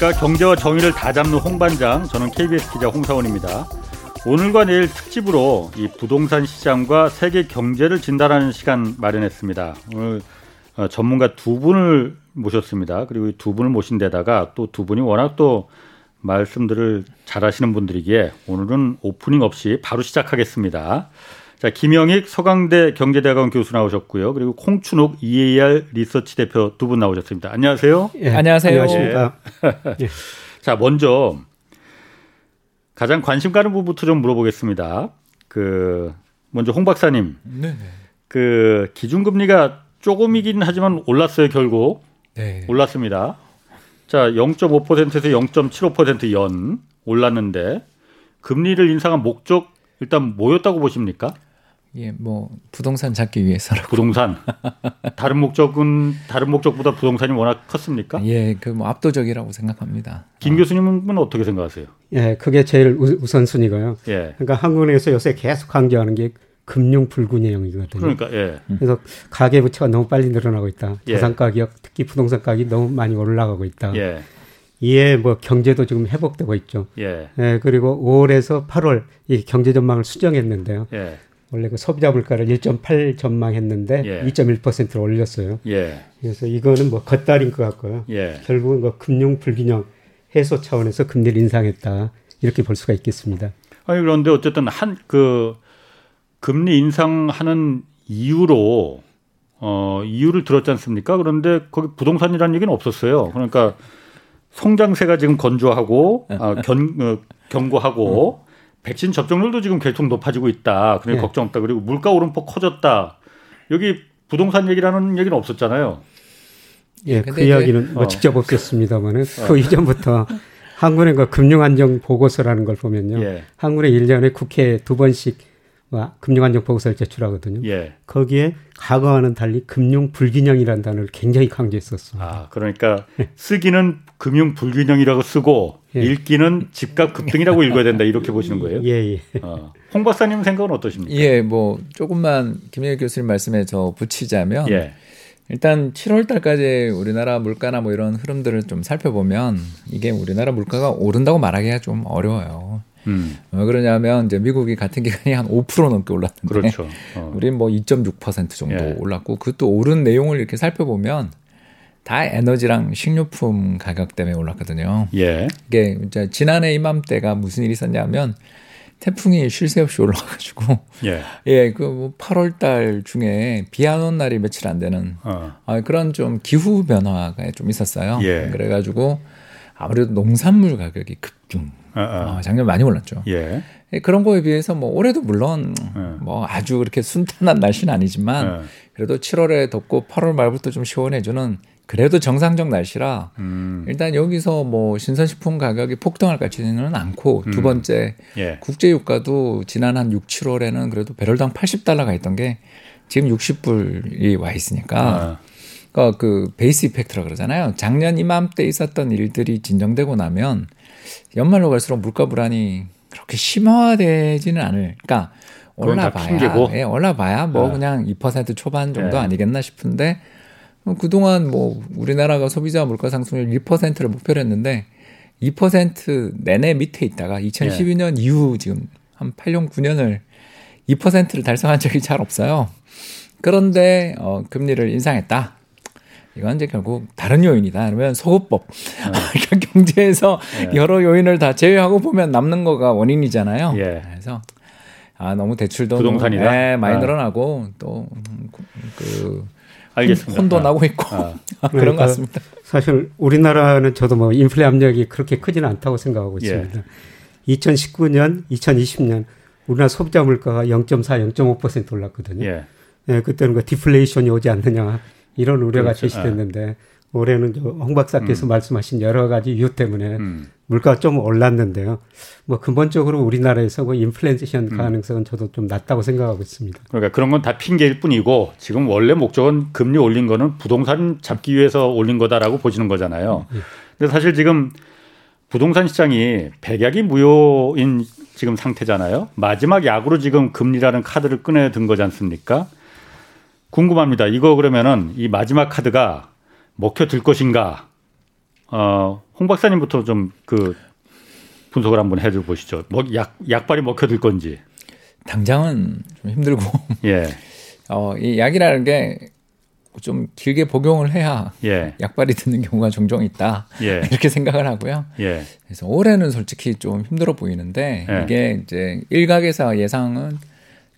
안녕하십니까. 경제와 정의를 다 잡는 홍반장. 저는 KBS 기자 홍사원입니다. 오늘과 내일 특집으로 이 부동산 시장과 세계 경제를 진단하는 시간 마련했습니다. 오늘 어, 전문가 두 분을 모셨습니다. 그리고 두 분을 모신 데다가 또 두 분이 워낙 또 말씀들을 잘하시는 분들이기에 오늘은 오프닝 없이 바로 시작하겠습니다. 자, 김영익 서강대 경제대학원 교수 나오셨고요. 그리고 콩춘욱 EAR 리서치 대표 두 분 나오셨습니다. 안녕하세요. 예, 안녕하세요. 안녕하십니까. 예. 자, 먼저 가장 관심 가는 부분부터 좀 물어보겠습니다. 그 먼저 홍 박사님. 네. 그 기준금리가 조금이긴 하지만 올랐어요, 결국. 네. 올랐습니다. 자, 0.5%에서 0.75%연 올랐는데 금리를 인상한 목적 일단 뭐였다고 보십니까? 예, 뭐 부동산 잡기 위해서라고. 부동산. 다른 목적은 다른 목적보다 부동산이 워낙 컸습니까? 예, 그 뭐 압도적이라고 생각합니다. 김 교수님은 어떻게 생각하세요? 예, 그게 제일 우선 순위고요. 예. 그러니까 한국은행에서 요새 계속 강조하는 게 금융 불균형이거든요. 그러니까 예. 그래서 가계 부채가 너무 빨리 늘어나고 있다. 예. 자산 가격, 특히 부동산 가격이 너무 많이 올라가고 있다. 예. 이에 뭐 경제도 지금 회복되고 있죠. 예. 예 그리고 5월에서 8월 이 경제 전망을 수정했는데요. 예. 원래 그 소비자 물가를 1.8 전망했는데 예. 2.1%로 올렸어요. 예. 그래서 이거는 뭐 겉달인 것 같고요. 예. 결국은 뭐 금융 불균형 해소 차원에서 금리를 인상했다 이렇게 볼 수가 있겠습니다. 아니 그런데 어쨌든 한 그 금리 인상하는 이유로 어 이유를 들었지 않습니까? 그런데 거기 부동산이라는 얘기는 없었어요. 그러니까 성장세가 지금 건조하고 아, 견, 어, 견고하고 음. 백신 접종률도 지금 계속 높아지고 있다. 그래 네. 걱정 없다. 그리고 물가 오름폭 커졌다. 여기 부동산 얘기라는 얘기는 없었잖아요. 예, 그 이야기는 뭐 어. 직접 없었습니다만은 어. 그 이전부터 한국은행과 금융안정 보고서라는 걸 보면요. 예. 한국은행 1년에 국회에 두 번씩 금융안정 보고서를 제출하거든요. 예. 거기에 과거와는 달리 금융 불균형이라는 단어를 굉장히 강조했었습니다. 아, 그러니까 쓰기는 금융 불균형이라고 쓰고 예. 읽기는 집값 급등이라고 읽어야 된다 이렇게 보시는 거예요? 예, 예. 어. 홍 박사님 생각은 어떠십니까? 예, 뭐 조금만 김영일 교수님 말씀에 저 붙이자면 예. 일단 7월 달까지 우리나라 물가나 뭐 이런 흐름들을 좀 살펴보면 이게 우리나라 물가가 오른다고 말하기가 좀 어려워요. 음. 왜 그러냐면 이제 미국이 같은 기간에 한 5% 넘게 올랐는데 그렇죠. 어. 우리는 뭐 2.6% 정도 예. 올랐고 그것도 오른 내용을 이렇게 살펴보면 다 에너지랑 식료품 가격 때문에 올랐거든요. 예. 이게 이제 지난해 이맘때가 무슨 일이 있었냐면 태풍이 쉴 새 없이 올라와가지고 예, 예 그 8월 뭐달 중에 비 안 온 날이 며칠 안 되는 어. 아, 그런 좀 기후 변화가 좀 있었어요. 예. 그래가지고 아무래도 농산물 가격이 급등 어, 어. 어, 작년 많이 올랐죠. 예. 예. 그런 거에 비해서 뭐 올해도 물론 예. 뭐 아주 그렇게 순탄한 날씨는 아니지만 예. 그래도 7월에 덥고 8월 말부터 좀 시원해주는 그래도 정상적 날씨라 음. 일단 여기서 뭐 신선식품 가격이 폭등할 것같지는 않고 두 음. 번째 예. 국제 유가도 지난 한 6, 7월에는 그래도 배럴당 80달러가 있던 게 지금 60불이 와 있으니까 아. 그러니까 그 베이스 이펙트라 그러잖아요. 작년 이맘때 있었던 일들이 진정되고 나면 연말로 갈수록 물가 불안이 그렇게 심화되지는 않을. 그러니까 올라봐야, 예, 올라봐야 뭐 네. 그냥 2% 초반 정도 네. 아니겠나 싶은데 그동안 뭐 우리나라가 소비자 물가 상승률 1%를 목표로 했는데 2% 내내 밑에 있다가 2012년 네. 이후 지금 한 8년 9년을 2%를 달성한 적이 잘 없어요. 그런데 어 금리를 인상했다. 이건 이제 결국 다른 요인이다. 그러면 소급법. 어. 그러니까 경제에서 예. 여러 요인을 다 제외하고 보면 남는 거가 원인이잖아요. 예. 그래서 아 너무 대출도 부동산이다. 네, 많이 아. 늘어나고 또그 알겠습니다. 혼도 아. 나고 있고 아. 그런 그러니까 것 같습니다. 사실 우리나라는 저도 뭐 인플레 압력이 그렇게 크지는 않다고 생각하고 예. 있습니다. 2019년, 2020년 우리나라 소비자 물가가 0.4, 0.5% 올랐거든요. 예. 예, 그때는 그 디플레이션이 오지 않느냐 이런 우려가 그렇죠. 제시됐는데 네. 올해는 홍 박사께서 음. 말씀하신 여러 가지 이유 때문에 음. 물가가 좀 올랐는데요. 뭐 근본적으로 우리나라에서 그 인플레이션 음. 가능성은 저도 좀 낮다고 생각하고 있습니다. 그러니까 그런 건 다 핑계일 뿐이고 지금 원래 목적은 금리 올린 거는 부동산 잡기 위해서 올린 거다라고 보시는 거잖아요. 음. 근데 사실 지금 부동산 시장이 백약이 무효인 지금 상태잖아요. 마지막 약으로 지금 금리라는 카드를 꺼내 든 거지 않습니까? 궁금합니다. 이거 그러면은 이 마지막 카드가 먹혀들 것인가? 어, 홍 박사님부터 좀 그 분석을 한번 해줘 보시죠. 뭐 약, 약발이 먹혀들 건지. 당장은 좀 힘들고. 예. 어, 이 약이라는 게 좀 길게 복용을 해야 예. 약발이 드는 경우가 종종 있다. 예. 이렇게 생각을 하고요. 예. 그래서 올해는 솔직히 좀 힘들어 보이는데 예. 이게 이제 일각에서 예상은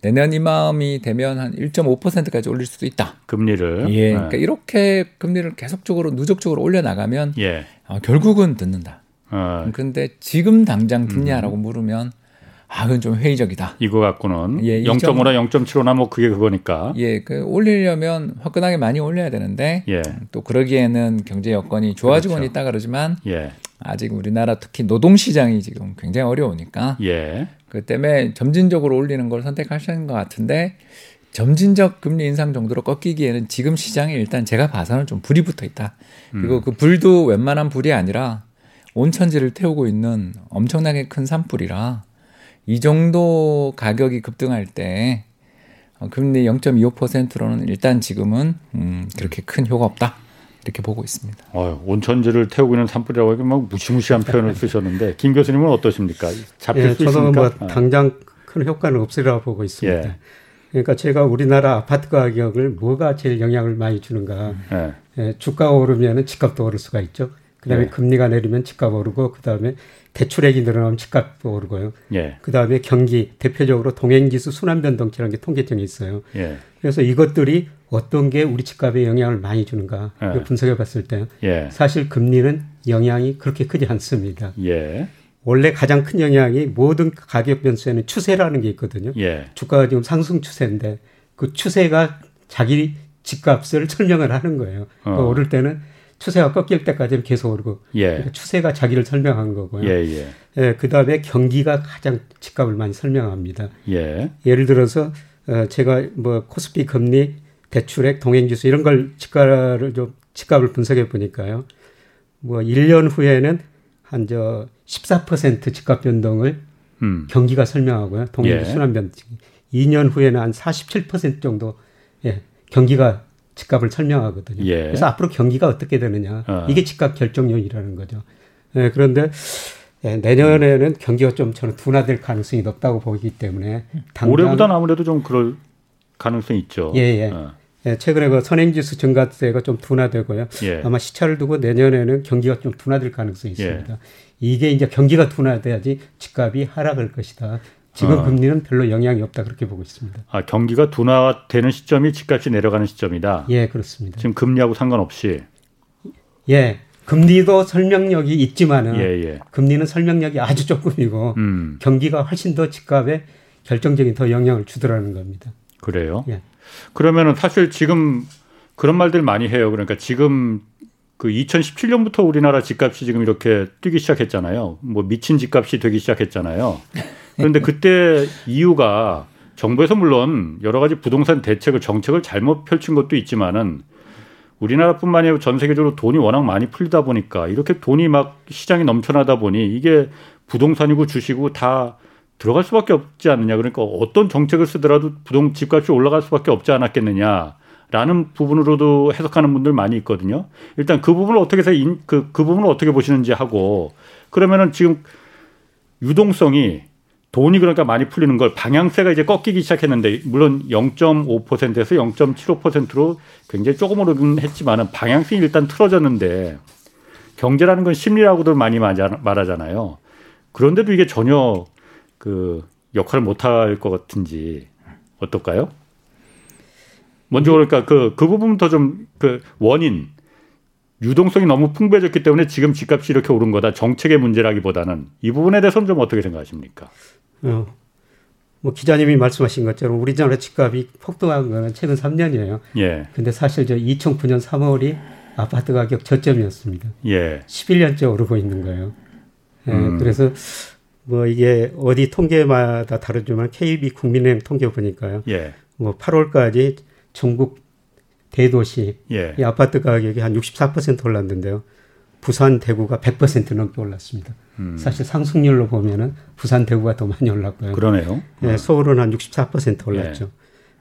내년 이맘이 되면 한 1.5%까지 올릴 수도 있다. 금리를. 예. 네. 그러니까 이렇게 금리를 계속적으로 누적적으로 올려 나가면 예. 어, 결국은 듣는다. 어. 그런데 지금 당장 듣냐라고 음. 물으면 아, 그건 좀 회의적이다. 이거 갖고는 예, 0.5나 0.75나 뭐 그게 그거니까. 예, 그 올리려면 화끈하게 많이 올려야 되는데 예. 또 그러기에는 경제 여건이 좋아지고 그렇죠. 있다 그러지만 예. 아직 우리나라 특히 노동 시장이 지금 굉장히 어려우니까 예. 그 때문에 점진적으로 올리는 걸 선택하시는 것 같은데 점진적 금리 인상 정도로 꺾이기에는 지금 시장에 일단 제가 봐서는 좀 불이 붙어 있다. 그리고 음. 그 불도 웬만한 불이 아니라 온천지를 태우고 있는 엄청나게 큰 산불이라 이 정도 가격이 급등할 때 어, 금리 0.25%로는 일단 지금은 음, 그렇게 큰 효과 없다. 이렇게 보고 있습니다. 어, 온천지를 태우고 있는 산불이라고 하기 막 무시무시한 표현을 쓰셨는데 김 교수님은 어떠십니까? 잡힐 예, 수 저는 뭐 어. 당장 큰 효과는 없으리라고 보고 있습니다. 예. 그러니까 제가 우리나라 아파트 가격을 뭐가 제일 영향을 많이 주는가? 예. 예, 주가가 오르면 집값도 오를 수가 있죠. 그다음에 예. 금리가 내리면 집값 오르고 그다음에 대출액이 늘어나면 집값도 오르고요. 예. 그 다음에 경기 대표적으로 동행지수 순환변동치라는 게 통계청이 있어요. 예. 그래서 이것들이 어떤 게 우리 집값에 영향을 많이 주는가 예. 분석해 봤을 때 예. 사실 금리는 영향이 그렇게 크지 않습니다. 예. 원래 가장 큰 영향이 모든 가격 변수에는 추세라는 게 있거든요. 예. 주가가 지금 상승 추세인데 그 추세가 자기 집값을 설명을 하는 거예요. 그러니까 어. 오를 때는 추세가 꺾일 때까지는 계속 오르고 예. 그러니까 추세가 자기를 설명한 거고요. 예, 예. 예, 그다음에 경기가 가장 집값을 많이 설명합니다. 예. 예를 들어서 어, 제가 뭐 코스피 금리, 대출액, 동행지수 이런 걸 집가를 좀 집값을 분석해 보니까요. 뭐 1년 후에는 한 저 14% 집값 변동을 음. 경기가 설명하고요. 동행지 예. 순환 변동. 2년 후에는 한 47% 정도 예, 경기가 집값을 설명하거든요. 예. 그래서 앞으로 경기가 어떻게 되느냐 어. 이게 집값 결정 요인이라는 거죠. 예, 그런데 예, 내년에는 음. 경기가 좀 저는 둔화될 가능성이 높다고 보기 때문에 올해보다는 아무래도 좀 그럴 가능성이 있죠. 예, 예. 어. 예, 최근에 그 선행지수 증가세가 좀 둔화되고요. 예. 아마 시차를 두고 내년에는 경기가 좀 둔화될 가능성이 예. 있습니다. 이게 이제 경기가 둔화돼야지 집값이 하락할 것이다. 지금 어. 금리는 별로 영향이 없다 그렇게 보고 있습니다. 아 경기가 둔화되는 시점이 집값이 내려가는 시점이다. 예, 그렇습니다. 지금 금리하고 상관없이. 예, 금리도 설명력이 있지만은 예, 예. 금리는 설명력이 아주 조금이고 음. 경기가 훨씬 더 집값에 결정적인 더 영향을 주더라는 겁니다. 그래요? 예. 그러면은 사실 지금 그런 말들 많이 해요. 그러니까 지금 그 2017년부터 우리나라 집값이 지금 이렇게 뛰기 시작했잖아요. 뭐 미친 집값이 되기 시작했잖아요. 그런데 그때 이유가 정부에서 물론 여러 가지 부동산 대책을 정책을 잘못 펼친 것도 있지만은 우리나라뿐만 아니라 전 세계적으로 돈이 워낙 많이 풀리다 보니까 이렇게 돈이 막 시장이 넘쳐나다 보니 이게 부동산이고 주식이고 다 들어갈 수밖에 없지 않느냐. 그러니까 어떤 정책을 쓰더라도 부동 집값이 올라갈 수밖에 없지 않았겠느냐. 라는 부분으로도 해석하는 분들 많이 있거든요. 일단 그 부분을 어떻게 해서 그, 그 부분을 어떻게 보시는지 하고 그러면은 지금 유동성이 돈이 그러니까 많이 풀리는 걸 방향세가 이제 꺾이기 시작했는데 물론 0.5%에서 0.75%로 굉장히 조금 오르긴 했지만은 방향성이 일단 틀어졌는데 경제라는 건 심리라고도 많이 말하잖아요. 그런데도 이게 전혀 그 역할을 못 할 것 같은지 어떨까요? 먼저 그러니까 그, 그 부분부터 좀 그 원인 유동성이 너무 풍부해졌기 때문에 지금 집값이 이렇게 오른 거다. 정책의 문제라기보다는 이 부분에 대해서는 좀 어떻게 생각하십니까? 어, 뭐 기자님이 말씀하신 것처럼 우리나라 집값이 폭등한 거는 최근 3년이에요. 예. 근데 사실 저 2009년 3월이 아파트 가격 저점이었습니다. 예. 11년째 오르고 있는 거예요. 예, 음. 그래서 뭐 이게 어디 통계마다 다르지만 KB 국민은행 통계 보니까요. 예. 뭐 8월까지 전국 대도시 예. 이 아파트 가격이 한 64% 올랐는데요. 부산 대구가 100% 넘게 올랐습니다. 음. 사실 상승률로 보면은 부산 대구가 더 많이 올랐고요. 그러네요. 예, 서울은 한 64% 올랐죠.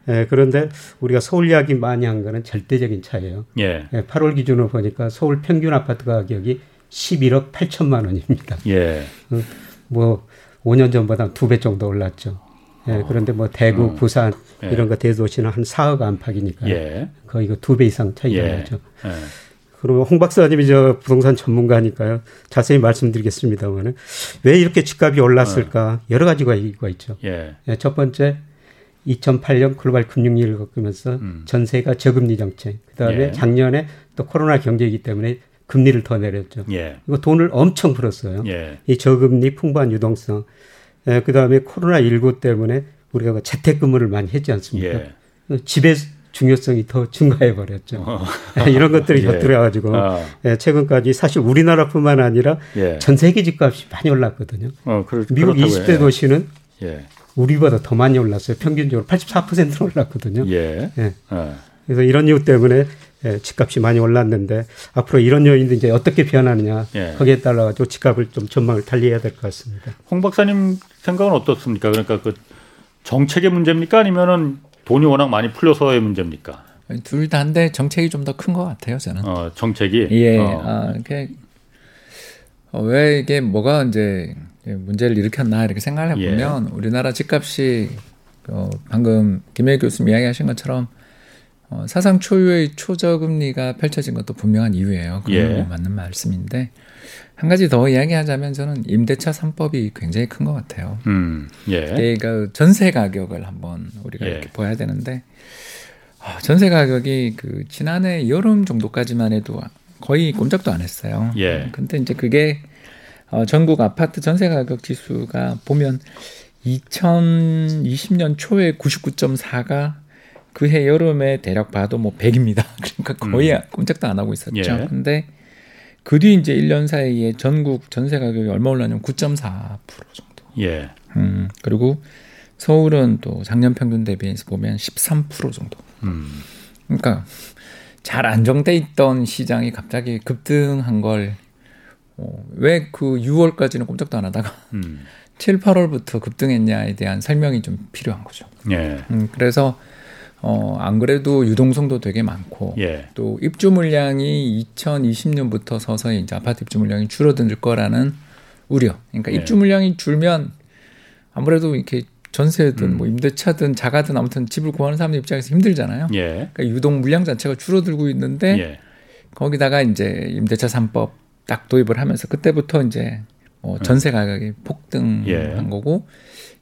예. 예. 그런데 우리가 서울 이야기 많이 한 거는 절대적인 차이예요. 예. 예 8월 기준으로 보니까 서울 평균 아파트 가격이 11억 8천만 원입니다. 예. 어, 뭐 5년 전보다 두 배 정도 올랐죠. 예, 어. 그런데 뭐 대구, 어. 부산 예. 이런 거 대도시는 한 4억 안팎이니까 예. 거의 그두배 이상 차이가 예. 나죠. 예. 그리고 홍 박사님이 저 부동산 전문가니까요. 자세히 말씀드리겠습니다만은 왜 이렇게 집값이 올랐을까 여러 가지가 이유가 있죠. 예. 예. 첫 번째 2008년 글로벌 금융위기를 겪으면서 음. 전세가 저금리 정책, 그다음에 예. 작년에 또 코로나 경제이기 때문에 금리를 더 내렸죠. 예. 이거 돈을 엄청 풀었어요. 예. 이 저금리 풍부한 유동성, 예, 그다음에 코로나 19 때문에 우리가 그 재택근무를 많이 했지 않습니까? 예. 집의 중요성이 더 증가해 버렸죠. 어. 예, 이런 것들이 곁들여 가지고 어. 예, 최근까지 사실 우리나라뿐만 아니라 예. 전 세계 집값이 많이 올랐거든요. 어, 그렇, 미국 20대 도시는 우리보다 더 많이 올랐어요. 평균적으로 84%는 올랐거든요. 예. 예. 어. 그래서 이런 이유 때문에 예, 집값이 많이 올랐는데 앞으로 이런 요인도 이제 어떻게 변하느냐 예. 거기에 따라 가지고 집값을 좀 전망을 달리해야 될 것 같습니다. 홍 박사님 생각은 어떻습니까? 그러니까 그 정책의 문제입니까? 아니면은 돈이 워낙 많이 풀려서의 문제입니까? 둘 다인데 정책이 좀 더 큰 것 같아요, 저는. 어, 정책이. 예. 어. 아, 이게 어, 왜 이게 뭐가 이제 문제를 일으켰나 이렇게 생각을 해보면 예. 우리나라 집값이 어, 방금 김혜 교수님 이야기하신 것처럼 어, 사상 초유의 초저금리가 펼쳐진 것도 분명한 이유예요. 그건 예. 맞는 말씀인데 한 가지 더 이야기하자면 저는 임대차 3법이 굉장히 큰 것 같아요. 음, 예. 그러니까 전세 가격을 한번 우리가 예. 이렇게 봐야 되는데 아, 전세 가격이 그 지난해 여름 정도까지만 해도 거의 꼼짝도 안 했어요. 예. 근데 이제 그게 어, 전국 아파트 전세 가격 지수가 보면 2020년 초에 99.4가 그 해 여름에 대략 봐도 뭐 100입니다. 그러니까 거의 음. 꼼짝도 안 하고 있었죠. 예. 근데 그 뒤 이제 1년 사이에 전국 전세 가격이 얼마 올랐냐면 9.4% 정도. 예. 음, 그리고 서울은 또 작년 평균 대비해서 보면 13% 정도. 음. 그러니까 잘 안정돼 있던 시장이 갑자기 급등한 걸 어, 왜그 6월까지는 꼼짝도 안 하다가 음. 7, 8월부터 급등했냐에 대한 설명이 좀 필요한 거죠. 예. 음, 그래서 어, 안 그래도 유동성도 되게 많고 예. 또 입주 물량이 2020년부터 서서히 이제 아파트 입주 물량이 줄어들 거라는 우려. 그러니까 예. 입주 물량이 줄면 아무래도 이렇게 전세든 음. 뭐 임대차든 자가든 아무튼 집을 구하는 사람 입장에서 힘들잖아요. 예. 그러니까 유동 물량 자체가 줄어들고 있는데 예. 거기다가 이제 임대차 3법 딱 도입을 하면서 그때부터 이제 뭐 전세 가격이 폭등한 예. 거고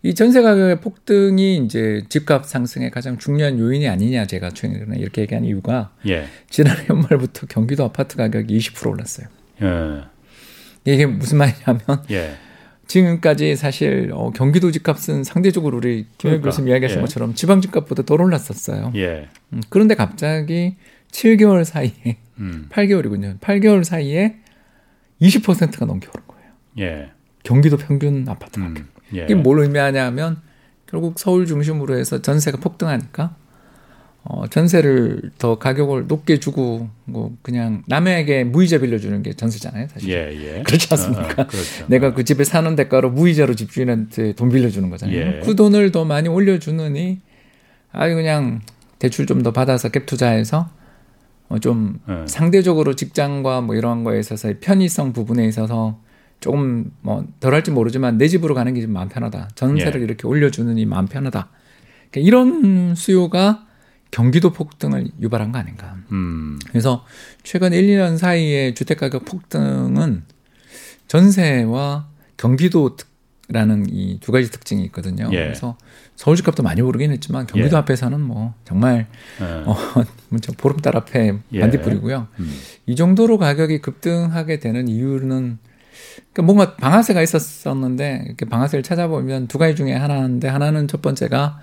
이 전세 가격의 폭등이 이제 집값 상승의 가장 중요한 요인이 아니냐 제가 최근에 이렇게 얘기한 이유가 예. 지난해 연말부터 경기도 아파트 가격이 20% 올랐어요. 예. 이게 무슨 말이냐면 예. 지금까지 사실 어, 경기도 집값은 상대적으로 우리 김현 그러니까. 교수님 이야기하신 예. 것처럼 지방 집값보다 덜 올랐었어요. 예. 음, 그런데 갑자기 7개월 사이에 음. 8개월이군요. 8개월 사이에 20%가 넘게 오른 거예요. 예. 경기도 평균 아파트 가격. 음. 예. 이게 뭘 의미하냐면 결국 서울 중심으로 해서 전세가 폭등하니까 어, 전세를 더 가격을 높게 주고 뭐 그냥 남에게 무이자 빌려주는 게 전세잖아요, 사실. 예, 예. 그렇지 않습니까? 어, 어, 그렇죠. 내가 그 집에 사는 대가로 무이자로 집주인한테 돈 빌려주는 거잖아요. 예. 그 돈을 더 많이 올려주느니 아유 그냥 대출 좀 더 받아서 갭 투자해서 어, 좀 예. 상대적으로 직장과 뭐 이런 거에 있어서 편의성 부분에 있어서 조금 뭐 덜할지 모르지만 내 집으로 가는 게 좀 마음 편하다. 전세를 예. 이렇게 올려주느니 마음 편하다. 그러니까 이런 수요가 경기도 폭등을 유발한 거 아닌가. 음. 그래서 최근 1, 2년 사이에 주택가격 폭등은 전세와 경기도 라는 이 두 가지 특징이 있거든요. 예. 그래서 서울 집값도 많이 오르긴 했지만 경기도 예. 앞에서는 뭐 정말 예. 어, 보름달 앞에 예. 반딧불이고요. 음. 이 정도로 가격이 급등하게 되는 이유는 그러니까 뭔가 방아쇠가 있었었는데 이렇게 방아쇠를 찾아보면 두 가지 중에 하나인데 하나는 첫 번째가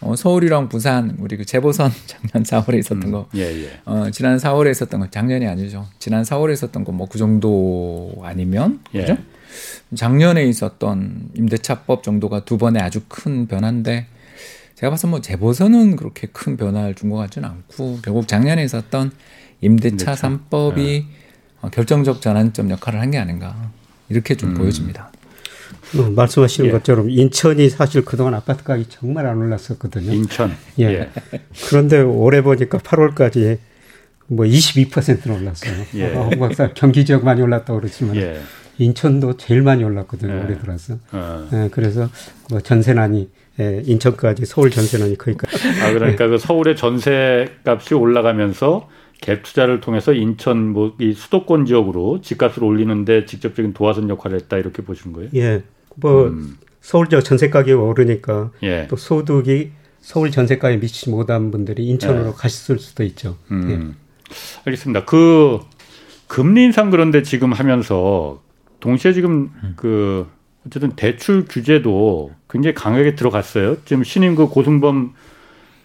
어, 서울이랑 부산 우리 그 재보선 작년 4월에 있었던 음, 거, 예, 예. 어, 지난 4월에 있었던 거 작년이 아니죠. 지난 4월에 있었던 거 뭐 그 정도 아니면 예. 그죠? 작년에 있었던 임대차법 정도가 두 번의 아주 큰 변화인데 제가 봐서 뭐 재보선은 그렇게 큰 변화를 준 것 같지는 않고 결국 작년에 있었던 임대차. 3법이 예. 어, 결정적 전환점 역할을 한 게 아닌가. 이렇게 좀 음. 보여집니다. 어, 말씀하시는 예. 것처럼 인천이 사실 그동안 아파트 가격이 정말 안 올랐었거든요. 인천. 예. 예. 그런데 올해 보니까 8월까지 뭐 22%는 올랐어요. 예. 어, 박사 경기 지역 많이 올랐다고 그러지만 예. 인천도 제일 많이 올랐거든요. 예. 올해 들어서. 어. 예, 그래서 뭐 전세난이 예, 인천까지 서울 전세난이 거기까지. 아 그러니까 그 서울의 전세 값이 올라가면서 갭 투자를 통해서 인천 뭐 이 수도권 지역으로 집값을 올리는데 직접적인 도화선 역할을 했다 이렇게 보시는 거예요? 예. 뭐 음. 서울 저 전세 가격이 오르니까 예. 또 소득이 서울 전세가에 미치지 못한 분들이 인천으로 예. 가셨을 수도 있죠. 음. 예. 알겠습니다. 그 금리 인상 그런데 지금 하면서 동시에 지금 음. 그 어쨌든 대출 규제도 굉장히 강하게 들어갔어요. 지금 신임 그 고승범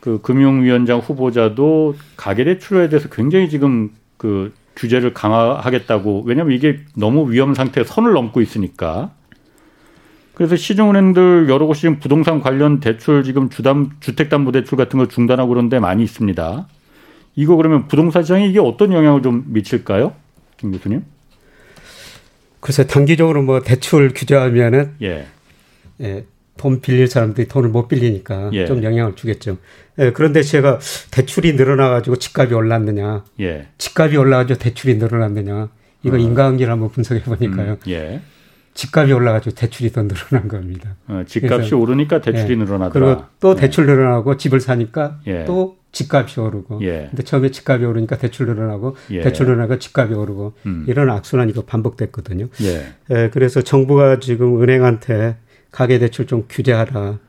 그 금융위원장 후보자도 가계대출에 대해서 굉장히 지금 그 규제를 강화하겠다고 왜냐하면 이게 너무 위험 상태에 선을 넘고 있으니까 그래서 시중은행들 여러 곳이 지금 부동산 관련 대출 지금 주담 주택담보대출 같은 걸 중단하고 그런 데 많이 있습니다. 이거 그러면 부동산 시장에 이게 어떤 영향을 좀 미칠까요, 김 교수님? 그래서 단기적으로 뭐 대출 규제하면은 예. 예, 돈 빌릴 사람들이 돈을 못 빌리니까 예. 좀 영향을 주겠죠. 예, 그런데 제가 대출이 늘어나가지고 집값이 올랐느냐, 예. 집값이 올라가지고 대출이 늘어났느냐, 이거 어. 인과관계를 한번 분석해 보니까요. 음, 예. 집값이 올라가지고 대출이 더 늘어난 겁니다. 어, 집값이 오르니까 대출이 예. 늘어나더라. 그리고 또 예. 대출 늘어나고 집을 사니까 예. 또 집값이 오르고. 예. 근데 처음에 집값이 오르니까 대출 늘어나고 대출 늘어나고 집값이 오르고 음. 이런 악순환이 반복됐거든요. 예. 그래서 정부가 지금 은행한테 가계대출 좀 규제하라.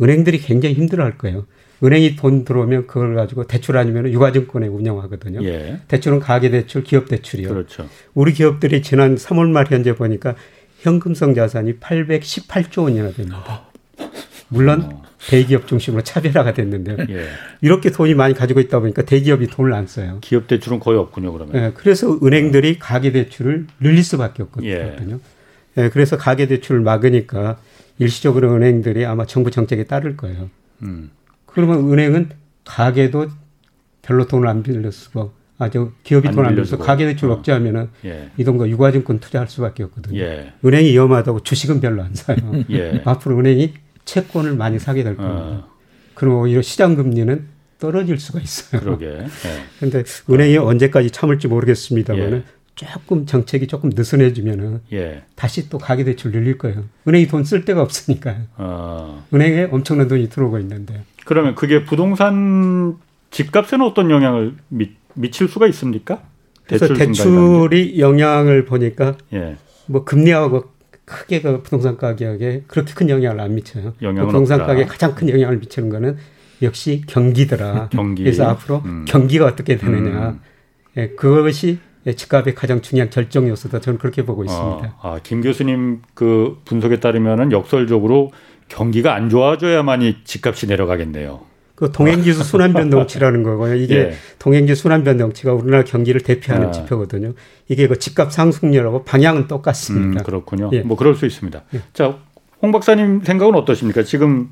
은행들이 굉장히 힘들어할 거예요. 은행이 돈 들어오면 그걸 가지고 대출 아니면 유가증권에 운영하거든요. 예. 대출은 가계대출, 기업대출이요. 그렇죠. 우리 기업들이 지난 3월 말 현재 보니까 현금성 자산이 818조 원이나 됩니다. 물론 어. 대기업 중심으로 차별화가 됐는데요. 예. 이렇게 돈이 많이 가지고 있다 보니까 대기업이 돈을 안 써요. 기업 대출은 거의 없군요, 그러면. 예, 그래서 은행들이 가계 대출을 늘릴 수밖에 없거든요. 예. 예, 그래서 가계 대출을 막으니까 일시적으로 은행들이 아마 정부 정책에 따를 거예요. 음. 그러면 은행은 가계도 별로 돈을 안 빌려 쓰고 아주 기업이 돈 안 빌려서 가계 대출 어. 억제하면은 예. 이동거 유가증권 투자할 수밖에 없거든요. 예. 은행이 위험하다고 주식은 별로 안 사요. 예. 앞으로 은행이 채권을 많이 사게 될 겁니다. 어. 그리고 오히려 시장 금리는 떨어질 수가 있어요. 그러게. 그런데 예. 은행이 어. 언제까지 참을지 모르겠습니다만은 예. 조금 정책이 조금 느슨해지면은 예. 다시 또 가계대출 늘릴 거예요. 은행이 돈 쓸 데가 없으니까요. 어. 은행에 엄청난 돈이 들어오고 있는데. 그러면 그게 부동산 집값에는 어떤 영향을 미, 미칠 수가 있습니까? 그래서 대출이 영향을 보니까 예. 뭐 금리하고 크게 그 부동산 가격에 그렇게 큰 영향을 안 미쳐요. 그 부동산 가격에 가장 큰 영향을 미치는 거는 역시 경기더라. 경기. 그래서 앞으로 음. 경기가 어떻게 되느냐. 음. 예, 그것이 집값의 가장 중요한 결정 요소다. 저는 그렇게 보고 있습니다. 아, 아, 김 교수님 그 분석에 따르면은 역설적으로 경기가 안 좋아져야만이 집값이 내려가겠네요. 그 동행지수 순환변동치라는 거고요. 이게 예. 동행지수 순환변동치가 우리나라 경기를 대표하는 아. 지표거든요. 이게 그 집값 상승률하고 방향은 똑같습니다. 음, 그렇군요. 예. 뭐 그럴 수 있습니다. 예. 자, 홍 박사님 생각은 어떠십니까? 지금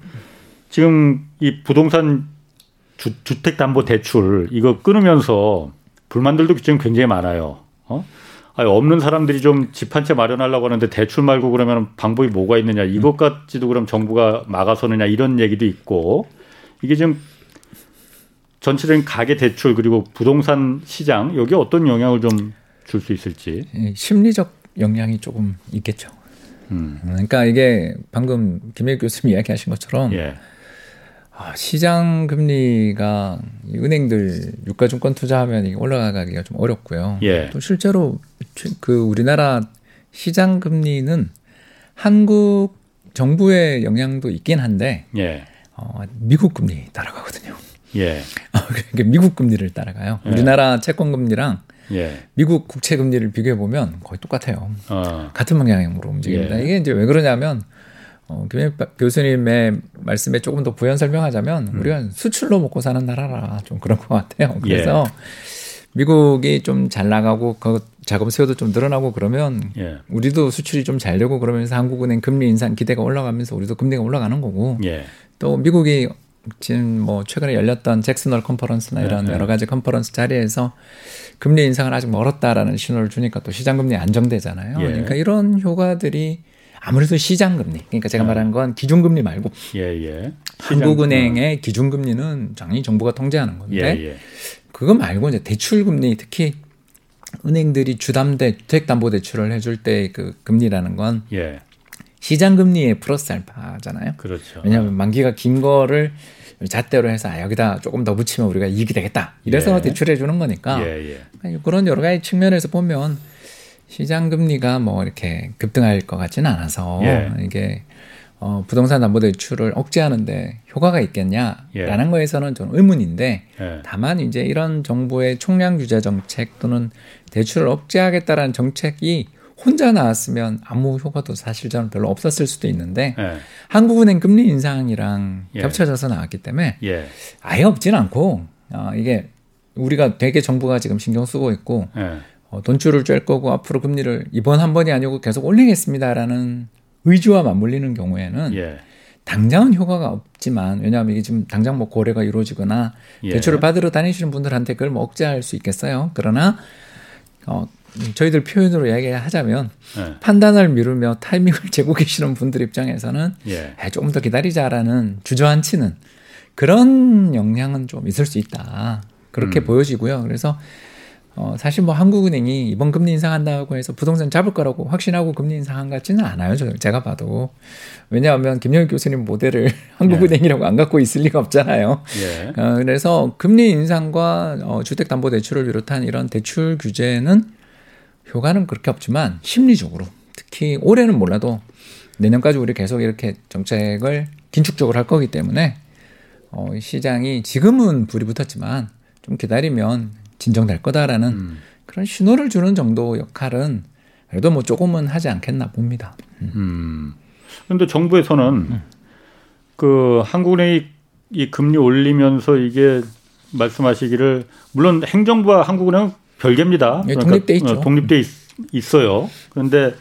지금 이 부동산 주, 주택담보 대출 이거 끊으면서 불만들도 지금 굉장히 많아요. 어? 아니, 없는 사람들이 좀 집 한 채 마련하려고 하는데 대출 말고 그러면 방법이 뭐가 있느냐 이것까지도 그럼 정부가 막아서느냐 이런 얘기도 있고 이게 지금 전체적인 가계 대출 그리고 부동산 시장 여기 어떤 영향을 좀 줄 수 있을지 예, 심리적 영향이 조금 있겠죠. 음. 그러니까 이게 방금 김혜 교수님 이야기하신 것처럼 예. 아, 시장 금리가 은행들 유가증권 투자하면 올라가기가 좀 어렵고요. 예. 또 실제로 그 우리나라 시장 금리는 한국 정부의 영향도 있긴 한데 예. 어, 미국 금리 따라가거든요. 예. 그러니까 미국 금리를 따라가요. 예. 우리나라 채권 금리랑 예. 미국 국채 금리를 비교해 보면 거의 똑같아요. 어. 같은 방향으로 움직입니다. 예. 이게 이제 왜 그러냐면 어, 김 교수님의 말씀에 조금 더 부연 설명하자면 음. 우리가 수출로 먹고 사는 나라라 좀 그런 것 같아요. 그래서 예. 미국이 좀 잘 나가고 그 자금 수요도 좀 늘어나고 그러면 예. 우리도 수출이 좀 잘 되고 그러면서 한국은행 금리 인상 기대가 올라가면서 우리도 금리가 올라가는 거고 예. 또 미국이 지금 뭐 최근에 열렸던 잭슨홀 컨퍼런스나 이런 네, 네. 여러 가지 컨퍼런스 자리에서 금리 인상은 아직 멀었다라는 신호를 주니까 또 시장 금리 안정되잖아요. 예. 그러니까 이런 효과들이 아무래도 시장 금리. 그러니까 제가 네. 말한 건 기준 금리 말고 예, 예. 한국은행의 기준 금리는 당연히 정부가 통제하는 건데 예, 예. 그거 말고 이제 대출 금리 특히 은행들이 주담대 주택담보대출을 해줄 때 그 금리라는 건 예. 시장 금리에 플러스 알파잖아요. 그렇죠. 왜냐하면 만기가 긴 거를 잣대로 해서 아, 여기다 조금 더 붙이면 우리가 이익이 되겠다. 이래서 예. 대출해 주는 거니까 예, 예. 그런 여러 가지 측면에서 보면 시장 금리가 뭐 이렇게 급등할 것 같지는 않아서 예. 이게 어, 부동산 담보대출을 억제하는데 효과가 있겠냐라는 예. 거에서는 좀 의문인데 예. 다만 이제 이런 정부의 총량 규제 정책 또는 대출을 억제하겠다라는 정책이 혼자 나왔으면 아무 효과도 사실 저는 별로 없었을 수도 있는데 예. 한국은행 금리 인상이랑 예. 겹쳐져서 나왔기 때문에 예. 아예 없진 않고 어, 이게 우리가 되게 정부가 지금 신경 쓰고 있고 예. 어, 돈줄을 쬐 거고 앞으로 금리를 이번 한 번이 아니고 계속 올리겠습니다라는 의지와 맞물리는 경우에는 예. 당장은 효과가 없지만 왜냐하면 이게 지금 당장 뭐 거래가 이루어지거나 예. 대출을 받으러 다니시는 분들한테 그걸 뭐 억제할 수 있겠어요. 그러나 어 저희들 표현으로 이야기하자면 예. 판단을 미루며 타이밍을 재고 계시는 분들 입장에서는 예. 조금 더 기다리자라는 주저앉히는 그런 영향은 좀 있을 수 있다. 그렇게 음. 보여지고요. 그래서 어, 사실 뭐 한국은행이 이번 금리 인상한다고 해서 부동산 잡을 거라고 확신하고 금리 인상한 것 같지는 않아요. 저, 제가 봐도. 왜냐하면 김영일 교수님 모델을 한국은행이라고 안 갖고 있을 리가 없잖아요. 예. 어, 그래서 금리 인상과 어, 주택담보대출을 비롯한 이런 대출 규제는 효과는 그렇게 없지만 심리적으로 특히 올해는 몰라도 내년까지 우리 계속 이렇게 정책을 긴축적으로 할 거기 때문에 어, 시장이 지금은 불이 붙었지만 좀 기다리면 진정될 거다라는 음. 그런 신호를 주는 정도 역할은 그래도 뭐 조금은 하지 않겠나 봅니다. 음. 그런데 음. 정부에서는 음. 그 한국 은행이 이 금리 올리면서 이게 말씀하시기를 물론 행정부와 한국은행은 별개입니다. 예, 그러니까 독립돼 있죠. 어, 독립돼 있, 어요 그런데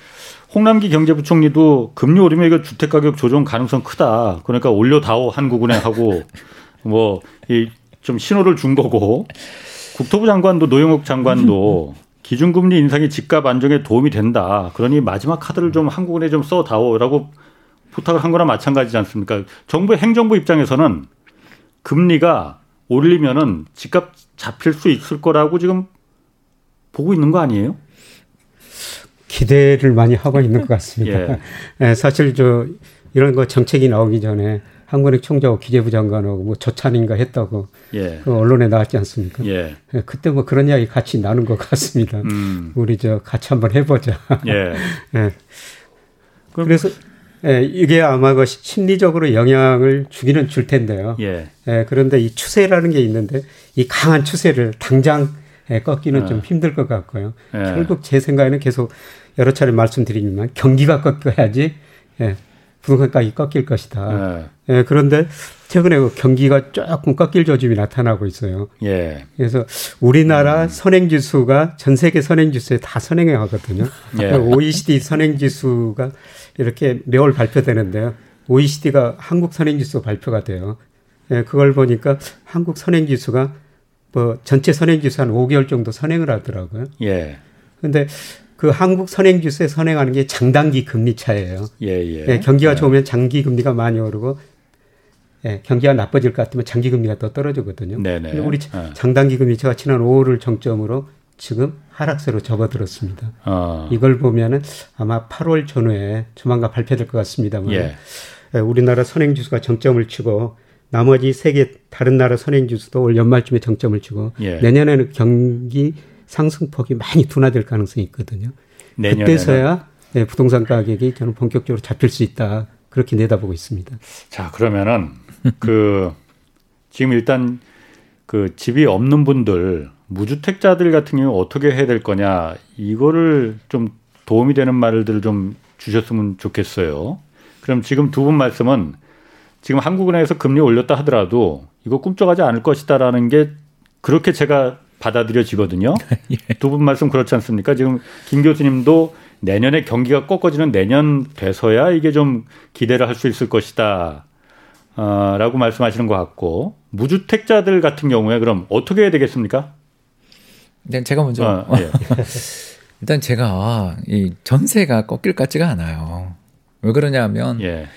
홍남기 경제부총리도 금리 오르면 이거 주택 가격 조정 가능성 크다. 그러니까 올려다오 한국은행하고 뭐 이 좀 신호를 준 거고 국토부 장관도 노영욱 장관도 기준금리 인상이 집값 안정에 도움이 된다. 그러니 마지막 카드를 좀 한국은에 좀 써다오라고 부탁을 한 거나 마찬가지지 않습니까? 정부 행정부 입장에서는 금리가 올리면은 집값 잡힐 수 있을 거라고 지금 보고 있는 거 아니에요? 기대를 많이 하고 있는 것 같습니다. 예. 네, 사실 저 이런 거 정책이 나오기 전에 한국은행 총재하고 기재부 장관하고 뭐 저찬인가 했다고 예. 그 언론에 나왔지 않습니까? 예. 예. 그때 뭐 그런 이야기 같이 나눈 것 같습니다. 음. 우리 저 같이 한번 해보자. 예. 예. 그래서 예, 이게 아마 그 심리적으로 영향을 주기는 줄 텐데요. 예. 예. 그런데 이 추세라는 게 있는데 이 강한 추세를 당장 예, 꺾기는 예. 좀 힘들 것 같고요. 예. 결국 제 생각에는 계속 여러 차례 말씀드리지만 경기가 꺾여야지 예, 부동산 가격이 꺾일 것이다. 네. 예, 그런데 최근에 그 경기가 조금 꺾일 조짐이 나타나고 있어요. 예. 그래서 우리나라 음. 선행지수가 전 세계 선행지수에 다 선행해 가거든요. 예. OECD 선행지수가 이렇게 매월 발표되는데요. OECD가 한국 선행지수 발표가 돼요. 예, 그걸 보니까 한국 선행지수가 뭐 전체 선행지수 한 5개월 정도 선행을 하더라고요. 예. 근데 그 한국 선행 지수에 선행하는 게 장단기 금리 차예요. 예, 예. 예 경기가 네. 좋으면 장기 금리가 많이 오르고 예, 경기가 나빠질 것 같으면 장기 금리가 더 떨어지거든요. 네네. 네. 우리 네. 장단기 금리 차가 지난 5월을 정점으로 지금 하락세로 접어들었습니다. 어. 이걸 보면은 아마 8월 전후에 조만간 발표될 것 같습니다만 예. 예, 우리나라 선행 지수가 정점을 치고 나머지 세계 다른 나라 선행 지수도 올 연말쯤에 정점을 치고 예. 내년에는 경기 상승폭이 많이 둔화될 가능성이 있거든요. 내년에는. 그때서야 네, 부동산 가격이 저는 본격적으로 잡힐 수 있다. 그렇게 내다보고 있습니다. 자, 그러면은 그 지금 일단 그 집이 없는 분들 무주택자들 같은 경우 어떻게 해야 될 거냐 이거를 좀 도움이 되는 말들을 좀 주셨으면 좋겠어요. 그럼 지금 두 분 말씀은 지금 한국은행에서 금리 올렸다 하더라도 이거 꿈쩍하지 않을 것이다라는 게 그렇게 제가 받아들여지거든요. 예. 두분 말씀 그렇지 않습니까? 지금 김 교수님도 내년에 경기가 꺾어지는 내년 돼서야 이게 좀 기대를 할 수 있을 것이다. 어, 라고 말씀하시는 것 같고 무주택자들 같은 경우에 그럼 어떻게 해야 되겠습니까? 네, 제가 먼저 어, 예. 일단 제가 이 전세가 꺾일 것 같지가 않아요. 왜 그러냐면 예.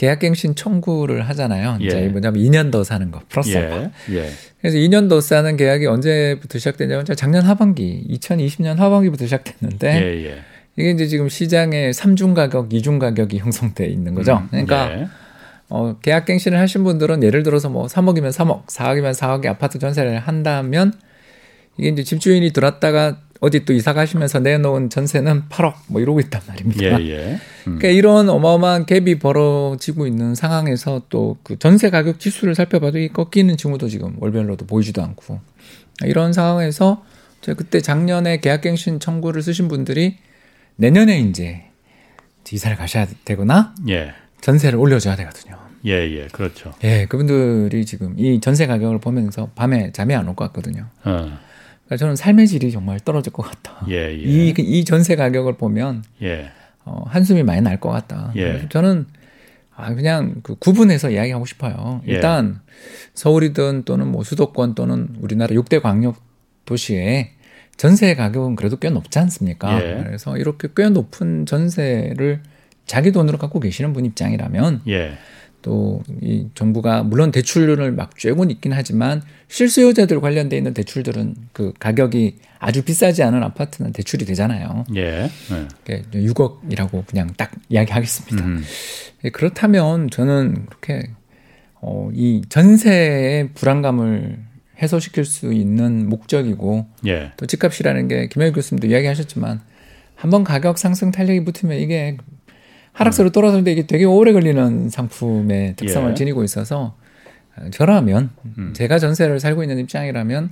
계약갱신 청구를 하잖아요. 예. 이제 뭐냐면 2년 더 사는 거 플러스 예. 예. 그래서 2년 더 사는 계약이 언제부터 시작됐냐면 작년 하반기 2020년 하반기부터 시작됐는데 예, 예. 이게 이제 지금 시장에 3중 가격, 2중 가격이 형성돼 있는 거죠. 음, 그러니까 예. 어, 계약갱신을 하신 분들은 예를 들어서 뭐 3억이면 3억, 4억이면 4억의 아파트 전세를 한다면 이게 이제 집주인이 들었다가 어디 또 이사 가시면서 내놓은 전세는 8억 뭐 이러고 있단 말입니다. 예, 예. 음. 그러니까 이런 어마어마한 갭이 벌어지고 있는 상황에서 또 그 전세 가격 지수를 살펴봐도 이 꺾이는 징후도 지금 월별로도 보이지도 않고 이런 상황에서 제가 그때 작년에 계약갱신 청구를 쓰신 분들이 내년에 이제 이사를 가셔야 되거나 예. 전세를 올려줘야 되거든요. 예, 예, 그렇죠. 예, 그분들이 지금 이 전세 가격을 보면서 밤에 잠이 안 올 것 같거든요. 어. 그러니까 저는 삶의 질이 정말 떨어질 것 같다. 예, 예. 이, 이 전세 가격을 보면 예. 어, 한숨이 많이 날 것 같다. 예. 저는 아, 그냥 그 구분해서 이야기하고 싶어요. 예. 일단 서울이든 또는 뭐 수도권 또는 우리나라 6대 광역 도시에 전세 가격은 그래도 꽤 높지 않습니까? 예. 그래서 이렇게 꽤 높은 전세를 자기 돈으로 갖고 계시는 분 입장이라면 예. 또 이 정부가 물론 대출을 막 쬐곤 있긴 하지만 실수요자들 관련돼 있는 대출들은 그 가격이 아주 비싸지 않은 아파트는 대출이 되잖아요. 예. 네. 6억이라고 그냥 딱 이야기하겠습니다. 음. 예, 그렇다면 저는 그렇게 어, 이 전세의 불안감을 해소시킬 수 있는 목적이고 예. 또 집값이라는 게 김영일 교수님도 이야기하셨지만 한번 가격 상승 탄력이 붙으면 이게 하락세로 떨어졌는데 이게 되게 오래 걸리는 상품의 특성을 예. 지니고 있어서 저라면 음. 제가 전세를 살고 있는 입장이라면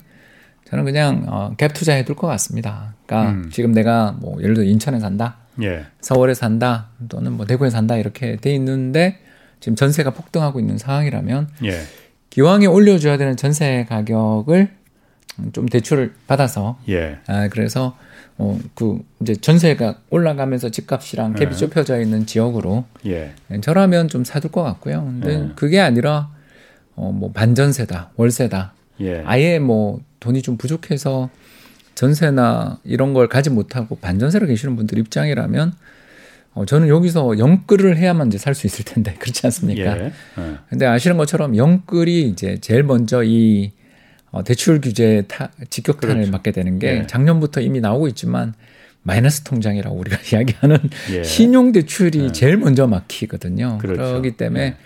저는 그냥 어, 갭 투자해 둘 것 같습니다. 그러니까 음. 지금 내가 뭐 예를 들어 인천에 산다, 예. 서울에 산다, 또는 뭐 대구에 산다 이렇게 돼 있는데 지금 전세가 폭등하고 있는 상황이라면 예. 기왕에 올려줘야 되는 전세 가격을 좀 대출을 받아서 예. 아 그래서 어, 그, 이제 전세가 올라가면서 집값이랑 갭이 네. 좁혀져 있는 지역으로 예. 저라면 좀 사둘 것 같고요. 근데 네. 그게 아니라, 어, 뭐 반전세다, 월세다. 예. 아예 뭐 돈이 좀 부족해서 전세나 이런 걸 가지 못하고 반전세로 계시는 분들 입장이라면 어, 저는 여기서 영끌을 해야만 이제 살 수 있을 텐데 그렇지 않습니까? 예. 예. 근데 아시는 것처럼 영끌이 이제 제일 먼저 이 어, 대출 규제 타, 직격탄을 그렇죠. 맞게 되는 게 예. 작년부터 이미 나오고 있지만 마이너스 통장이라고 우리가 이야기하는 예. 신용 대출이 예. 제일 먼저 막히거든요. 그렇죠. 그렇기 때문에 예.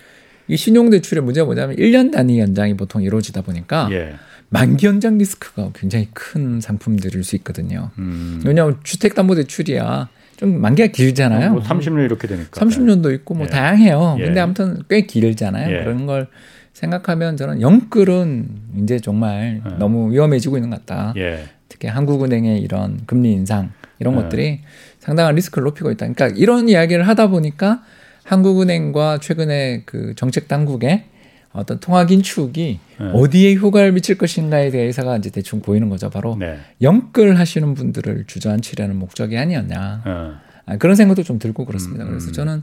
이 신용 대출의 문제가 뭐냐면 1년 단위 연장이 보통 이루어지다 보니까 예. 만기 연장 리스크가 굉장히 큰 상품들일 수 있거든요. 음. 왜냐하면 주택담보대출이야 좀 만기가 길잖아요. 뭐 30년 이렇게 되니까. 30년도 있고 뭐 예. 다양해요. 예. 근데 아무튼 꽤 길잖아요. 예. 그런 걸 생각하면 저는 영끌은 이제 정말 예. 너무 위험해지고 있는 것 같다. 예. 특히 한국은행의 이런 금리 인상 이런 예. 것들이 상당한 리스크를 높이고 있다. 그러니까 이런 이야기를 하다 보니까 한국은행과 최근에 그 정책 당국의 어떤 통화 긴축이 예. 어디에 효과를 미칠 것인가에 대해서가 이제 대충 보이는 거죠. 바로 네. 영끌 하시는 분들을 주저앉히려는 목적이 아니었냐. 어. 아, 그런 생각도 좀 들고 그렇습니다. 음, 그래서 음. 저는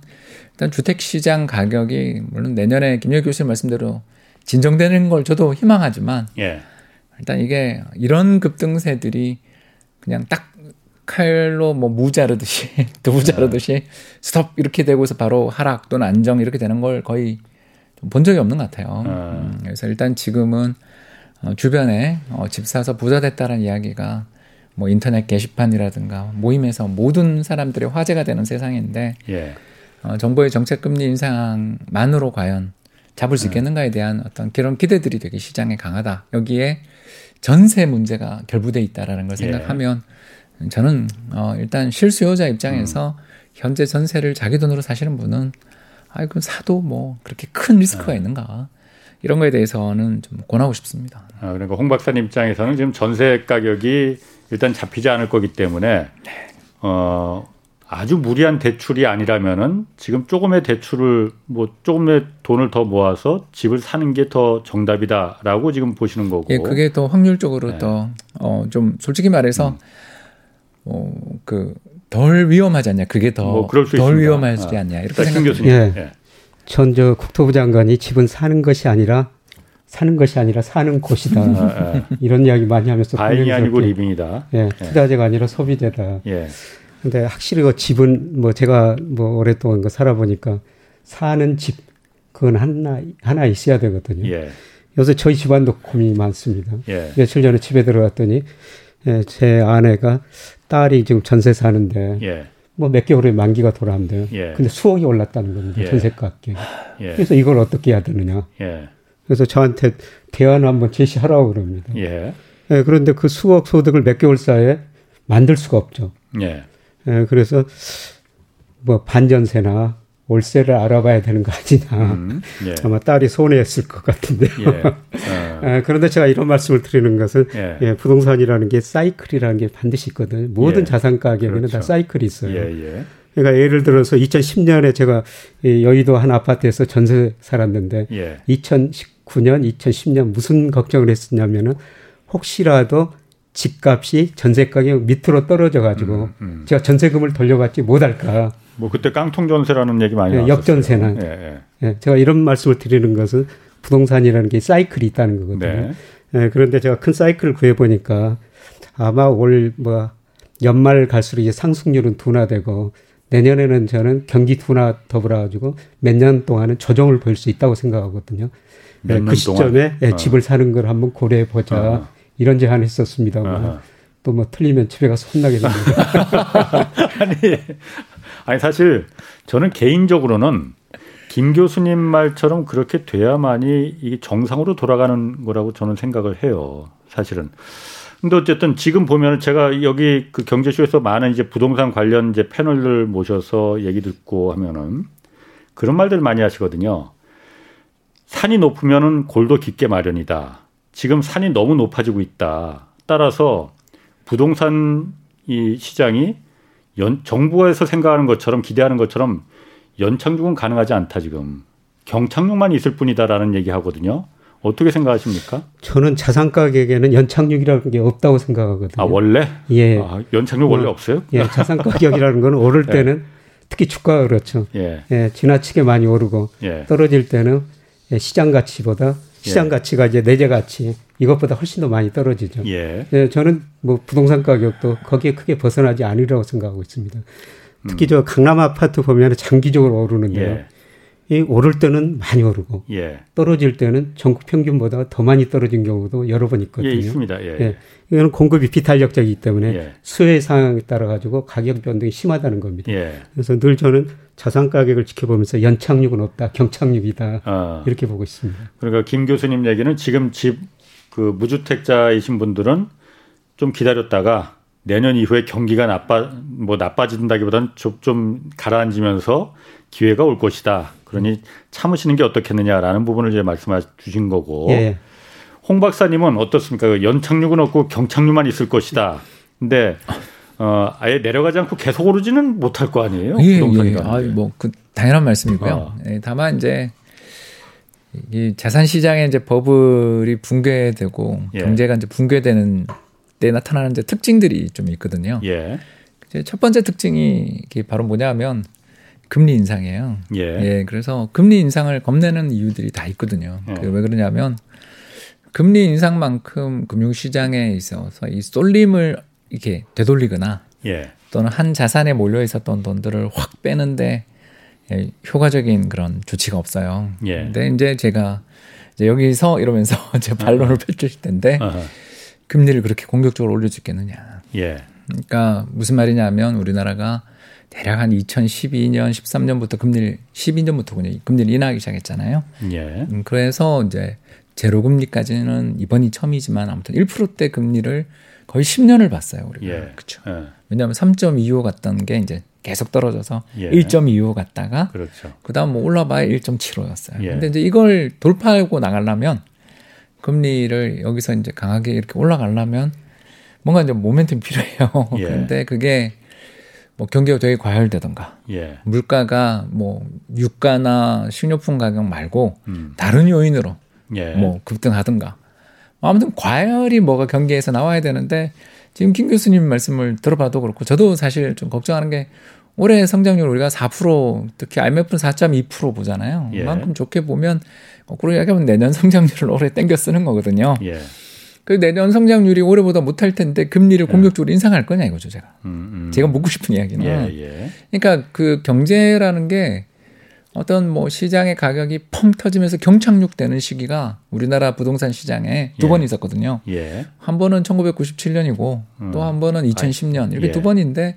일단 주택 시장 가격이 물론 내년에 김열 교수님 말씀대로 진정되는 걸 저도 희망하지만 예. 일단 이게 이런 급등세들이 그냥 딱 칼로 뭐 무자르듯이 두부 자르듯이 스톱 이렇게 되고서 바로 하락 또는 안정 이렇게 되는 걸 거의 좀 본 적이 없는 것 같아요. 아. 음, 그래서 일단 지금은 어, 주변에 어, 집 사서 부자 됐다는 이야기가 뭐 인터넷 게시판이라든가 모임에서 모든 사람들의 화제가 되는 세상인데 예. 어, 정부의 정책 금리 인상만으로 과연 잡을 수 있겠는가에 대한 어떤 그런 기대들이 되게 시장에 강하다. 여기에 전세 문제가 결부돼 있다라는 걸 예. 생각하면 저는 어, 일단 실수요자 입장에서 현재 전세를 자기 돈으로 사시는 분은 아이고 사도 뭐 그렇게 큰 리스크가 있는가 이런 거에 대해서는 좀 권하고 싶습니다. 아, 그러니까 홍 박사님 입장에서는 지금 전세 가격이 일단 잡히지 않을 거기 때문에 어 아주 무리한 대출이 아니라면은 지금 조금의 대출을 뭐 조금의 돈을 더 모아서 집을 사는 게 더 정답이다라고 지금 보시는 거고. 예, 그게 더 확률적으로 네. 더어좀 솔직히 말해서 음. 어그 덜 위험하지 않냐? 그게 더뭐 덜. 위험하지 아. 않냐? 이렇게 생각합니다. 예. 예. 전저 국토부 장관이 집은 사는 것이 아니라 사는 것이 아니라 사는 곳이다. 아, 아. 이런 이야기 많이 하면서 바잉이 아니고 리빙이다. 예, 투자재가 아니라 소비재다. 예. 근데 확실히 그 집은 뭐 제가 뭐 오랫동안 그 살아보니까 사는 집 그건 하나 하나 있어야 되거든요. 예. 요새 저희 집안도 고민이 많습니다. 예. 며칠 전에 집에 들어갔더니 예, 제 아내가 딸이 지금 전세 사는데 예. 뭐몇 개월에 만기가 돌아온대요. 예. 근데 수억이 올랐다는 겁니다. 예. 전세값이. 예. 그래서 이걸 어떻게 해야 되느냐. 예. 그래서 저한테 대안을 한번 제시하라고 그럽니다. 예. 예. 그런데 그 수억 소득을 몇 개월 사이에 만들 수가 없죠. 예. 예. 그래서 뭐 반전세나 월세를 알아봐야 되는 거 아니냐. 음, 예. 아마 딸이 손해했을 것 같은데요. 예. 어. 아, 그런데 제가 이런 말씀을 드리는 것은 예. 예. 부동산이라는 게 사이클이라는 게 반드시 있거든요. 모든 예. 자산 가격에는 그렇죠. 다 사이클이 있어요. 예, 그러니까 예를 들어서 2010년에 제가 여의도 한 아파트에서 전세 살았는데 2019년, 2010년 무슨 걱정을 했었냐면은 혹시라도 집값이 전세 가격 밑으로 떨어져 가지고 음, 음. 제가 전세금을 돌려받지 못할까. 뭐 그때 깡통 전세라는 얘기 많이 네, 역전세는. 예, 예. 예, 제가 이런 말씀을 드리는 것은 부동산이라는 게 사이클이 있다는 거거든요. 네. 예, 그런데 제가 큰 사이클을 구해 보니까 아마 올 뭐 연말 갈수록 이제 상승률은 둔화되고 내년에는 저는 경기 둔화 더불어 가지고 몇 년 동안은 조정을 보일 수 있다고 생각하거든요. 예, 그 시점에 예, 어. 집을 사는 걸 한번 고려해 보자 어. 이런 제안을 했었습니다만 또 뭐 틀리면 집에 가서 혼나겠습니다. 아니 아니 사실 저는 개인적으로는 김 교수님 말처럼 그렇게 돼야만이 이게 정상으로 돌아가는 거라고 저는 생각을 해요. 사실은. 근데 어쨌든 지금 보면 제가 여기 그 경제쇼에서 많은 이제 부동산 관련 이제 패널들 모셔서 얘기 듣고 하면은 그런 말들 많이 하시거든요. 산이 높으면은 골도 깊게 마련이다. 지금 산이 너무 높아지고 있다. 따라서 부동산 이 시장이 연, 정부에서 생각하는 것처럼 기대하는 것처럼 연착륙은 가능하지 않다 지금 경착륙만 있을 뿐이다라는 얘기 하거든요. 어떻게 생각하십니까? 저는 자산 가격에는 연착륙이라는 게 없다고 생각하거든요. 아 원래? 예. 아, 연착륙 원래 어, 없어요? 예. 자산 가격이라는 건 오를 예. 때는 예. 특히 주가가 그렇죠. 예. 예. 지나치게 많이 오르고 예. 떨어질 때는 시장 가치보다 시장 예. 가치가 이제 내재 가치 이것보다 훨씬 더 많이 떨어지죠. 예. 예. 저는 뭐 부동산 가격도 거기에 크게 벗어나지 않으리라고 생각하고 있습니다. 특히 음. 저 강남 아파트 보면 장기적으로 오르는데요. 예. 이 오를 때는 많이 오르고 예. 떨어질 때는 전국 평균보다 더 많이 떨어진 경우도 여러 번 있거든요. 예, 있습니다. 예. 예. 이거는 공급이 비탄력적이기 때문에 예. 수요의 상황에 따라 가지고 가격 변동이 심하다는 겁니다. 예. 그래서 늘 저는 자산 가격을 지켜보면서 연착륙은 없다, 경착륙이다 아. 이렇게 보고 있습니다. 그러니까 김 교수님 얘기는 지금 집 그 무주택자이신 분들은 좀 기다렸다가 내년 이후에 경기가 나빠 뭐 나빠진다기보다는 좀, 좀 가라앉으면서 기회가 올 것이다. 그러니 참으시는 게 어떻겠느냐라는 부분을 이제 말씀해 주신 거고. 예. 홍 박사님은 어떻습니까? 그 연착륙은 없고 경착륙만 있을 것이다. 근데 어 아예 내려가지 않고 계속 오르지는 못할 거 아니에요? 예, 예. 아, 뭐 그 당연한 말씀이고요. 어. 예, 다만 이제 이 자산 시장에 이제 버블이 붕괴되고 예. 경제가 이제 붕괴되는 때 나타나는 이제 특징들이 좀 있거든요. 예. 이제 첫 번째 특징이 바로 뭐냐면 금리 인상이에요. 예. 예. 그래서 금리 인상을 겁내는 이유들이 다 있거든요. 예. 왜 그러냐면 금리 인상만큼 금융시장에 있어서 이 쏠림을 이렇게 되돌리거나 예. 또는 한 자산에 몰려 있었던 돈들을 확 빼는데 예, 효과적인 그런 조치가 없어요. 예. 근데 이제 제가 이제 여기서 이러면서 제 반론을 uh-huh. 펼칠 텐데 uh-huh. 금리를 그렇게 공격적으로 올려 주겠느냐. 예. 그러니까 무슨 말이냐면 우리나라가 대략 한 2012년, 13년부터 금리를 12년부터 그냥 금리를 인하하기 시작했잖아요. 예. 음, 그래서 이제 제로 금리까지는 이번이 처음이지만 아무튼 1%대 금리를 거의 10년을 봤어요, 우리가. 예. 그렇죠. 예. 왜냐하면 3.25 갔던 게 이제 계속 떨어져서 예. 1.25 갔다가 그렇죠. 그다음 뭐 올라봐야 1.75였어요. 예. 근데 이제 이걸 돌파하고 나가려면 금리를 여기서 이제 강하게 이렇게 올라가려면 뭔가 이제 모멘텀이 필요해요. 예. 근데 그게 뭐 경기가 되게 과열되던가 예. 물가가 뭐 유가나 식료품 가격 말고 음. 다른 요인으로 예. 뭐 급등하든가 아무튼 과열이 뭐가 경기에서 나와야 되는데 지금 김 교수님 말씀을 들어봐도 그렇고 저도 사실 좀 걱정하는 게 올해 성장률 우리가 4% 특히 IMF는 4.2% 보잖아요. 예. 그만큼 좋게 보면 거꾸로 이야기하면 내년 성장률을 올해 땡겨 쓰는 거거든요. 예. 그 내년 성장률이 올해보다 못할 텐데 금리를 예. 공격적으로 인상할 거냐 이거죠 제가. 음, 음. 제가 묻고 싶은 이야기는. 예, 예. 그러니까 그 경제라는 게 어떤 뭐 시장의 가격이 펑 터지면서 경착륙되는 시기가 우리나라 부동산 시장에 두번 예. 있었거든요. 예. 한 번은 1997년이고 음. 또한 번은 2010년 이렇게 예. 두 번인데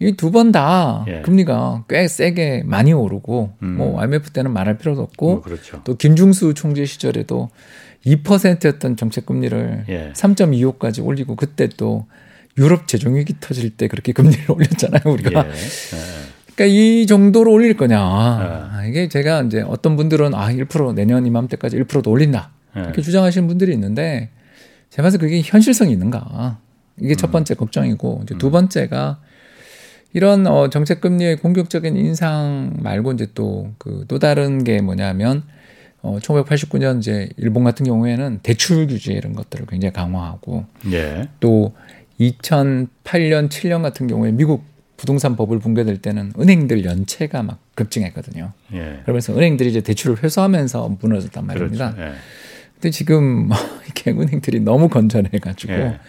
이 두 번다 예. 금리가 꽤 세게 많이 오르고 음. 뭐 IMF 때는 말할 필요도 없고 뭐 그렇죠. 또 김중수 총재 시절에도 2%였던 정책 금리를 예. 3.25까지 올리고 그때 또 유럽 재정위기 터질 때 그렇게 금리를 올렸잖아요 우리가. 예. 그러니까 이 정도로 올릴 거냐. 아, 이게 제가 이제 어떤 분들은 아, 1% 내년 이맘때까지 1%도 올린다. 이렇게 주장하시는 분들이 있는데 제가 봐서 그게 현실성이 있는가. 이게 첫 음. 번째 걱정이고 이제 두 음. 번째가 이런 어 정책 금리의 공격적인 인상 말고 이제 또 그또 그 다른 게 뭐냐면 어 1989년 이제 일본 같은 경우에는 대출 규제 이런 것들을 굉장히 강화하고 예. 또 2008년 7년 같은 경우에 미국 부동산 법을 붕괴될 때는 은행들 연체가 막 급증했거든요. 예. 그러면서 은행들이 이제 대출을 회수하면서 무너졌단 말입니다. 그렇죠. 예. 근데 지금 이렇게 은행들이 너무 건전해가지고, 예.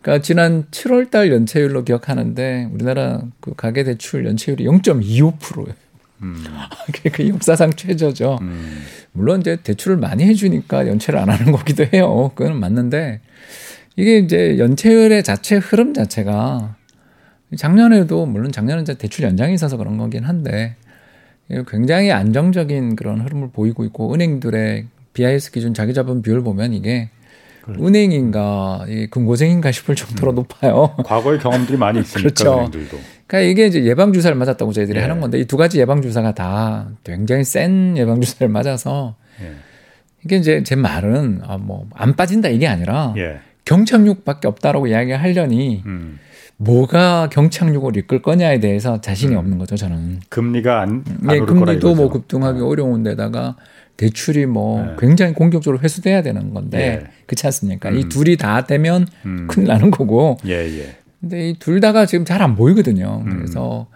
그러니까 지난 7월달 연체율로 기억하는데 우리나라 그 가계 대출 연체율이 0.25%예요. 음. 그 역사상 최저죠. 음. 물론 이제 대출을 많이 해주니까 연체를 안 하는 거기도 해요. 그건 맞는데 이게 이제 연체율의 자체 흐름 자체가 작년에도 물론 작년은 대출 연장이 있어서 그런 거긴 한데 굉장히 안정적인 그런 흐름을 보이고 있고 은행들의 BIS 기준 자기 자본 비율 보면 이게 그렇죠. 은행인가 이 금고생인가 싶을 정도로 음. 높아요. 과거의 경험들이 많이 있으니까 그렇죠. 은행들도. 그러니까 이게 이제 예방 주사를 맞았다고 저희들이 예. 하는 건데 이 두 가지 예방 주사가 다 굉장히 센 예방 주사를 맞아서 예. 이게 이제 제 말은 아 뭐 안 빠진다 이게 아니라 예. 경착륙밖에 없다라고 이야기하려니 음. 뭐가 경착륙을 이끌 거냐에 대해서 자신이 음. 없는 거죠 저는. 금리가 안, 안 네, 금리도 뭐 급등하기 어. 어려운 데다가 대출이 뭐 네. 굉장히 공격적으로 회수돼야 되는 건데 예. 그렇지 않습니까? 음. 이 둘이 다 되면 음. 큰일 나는 거고. 예, 예. 근데 이 둘 다가 지금 잘 안 보이거든요. 음. 그래서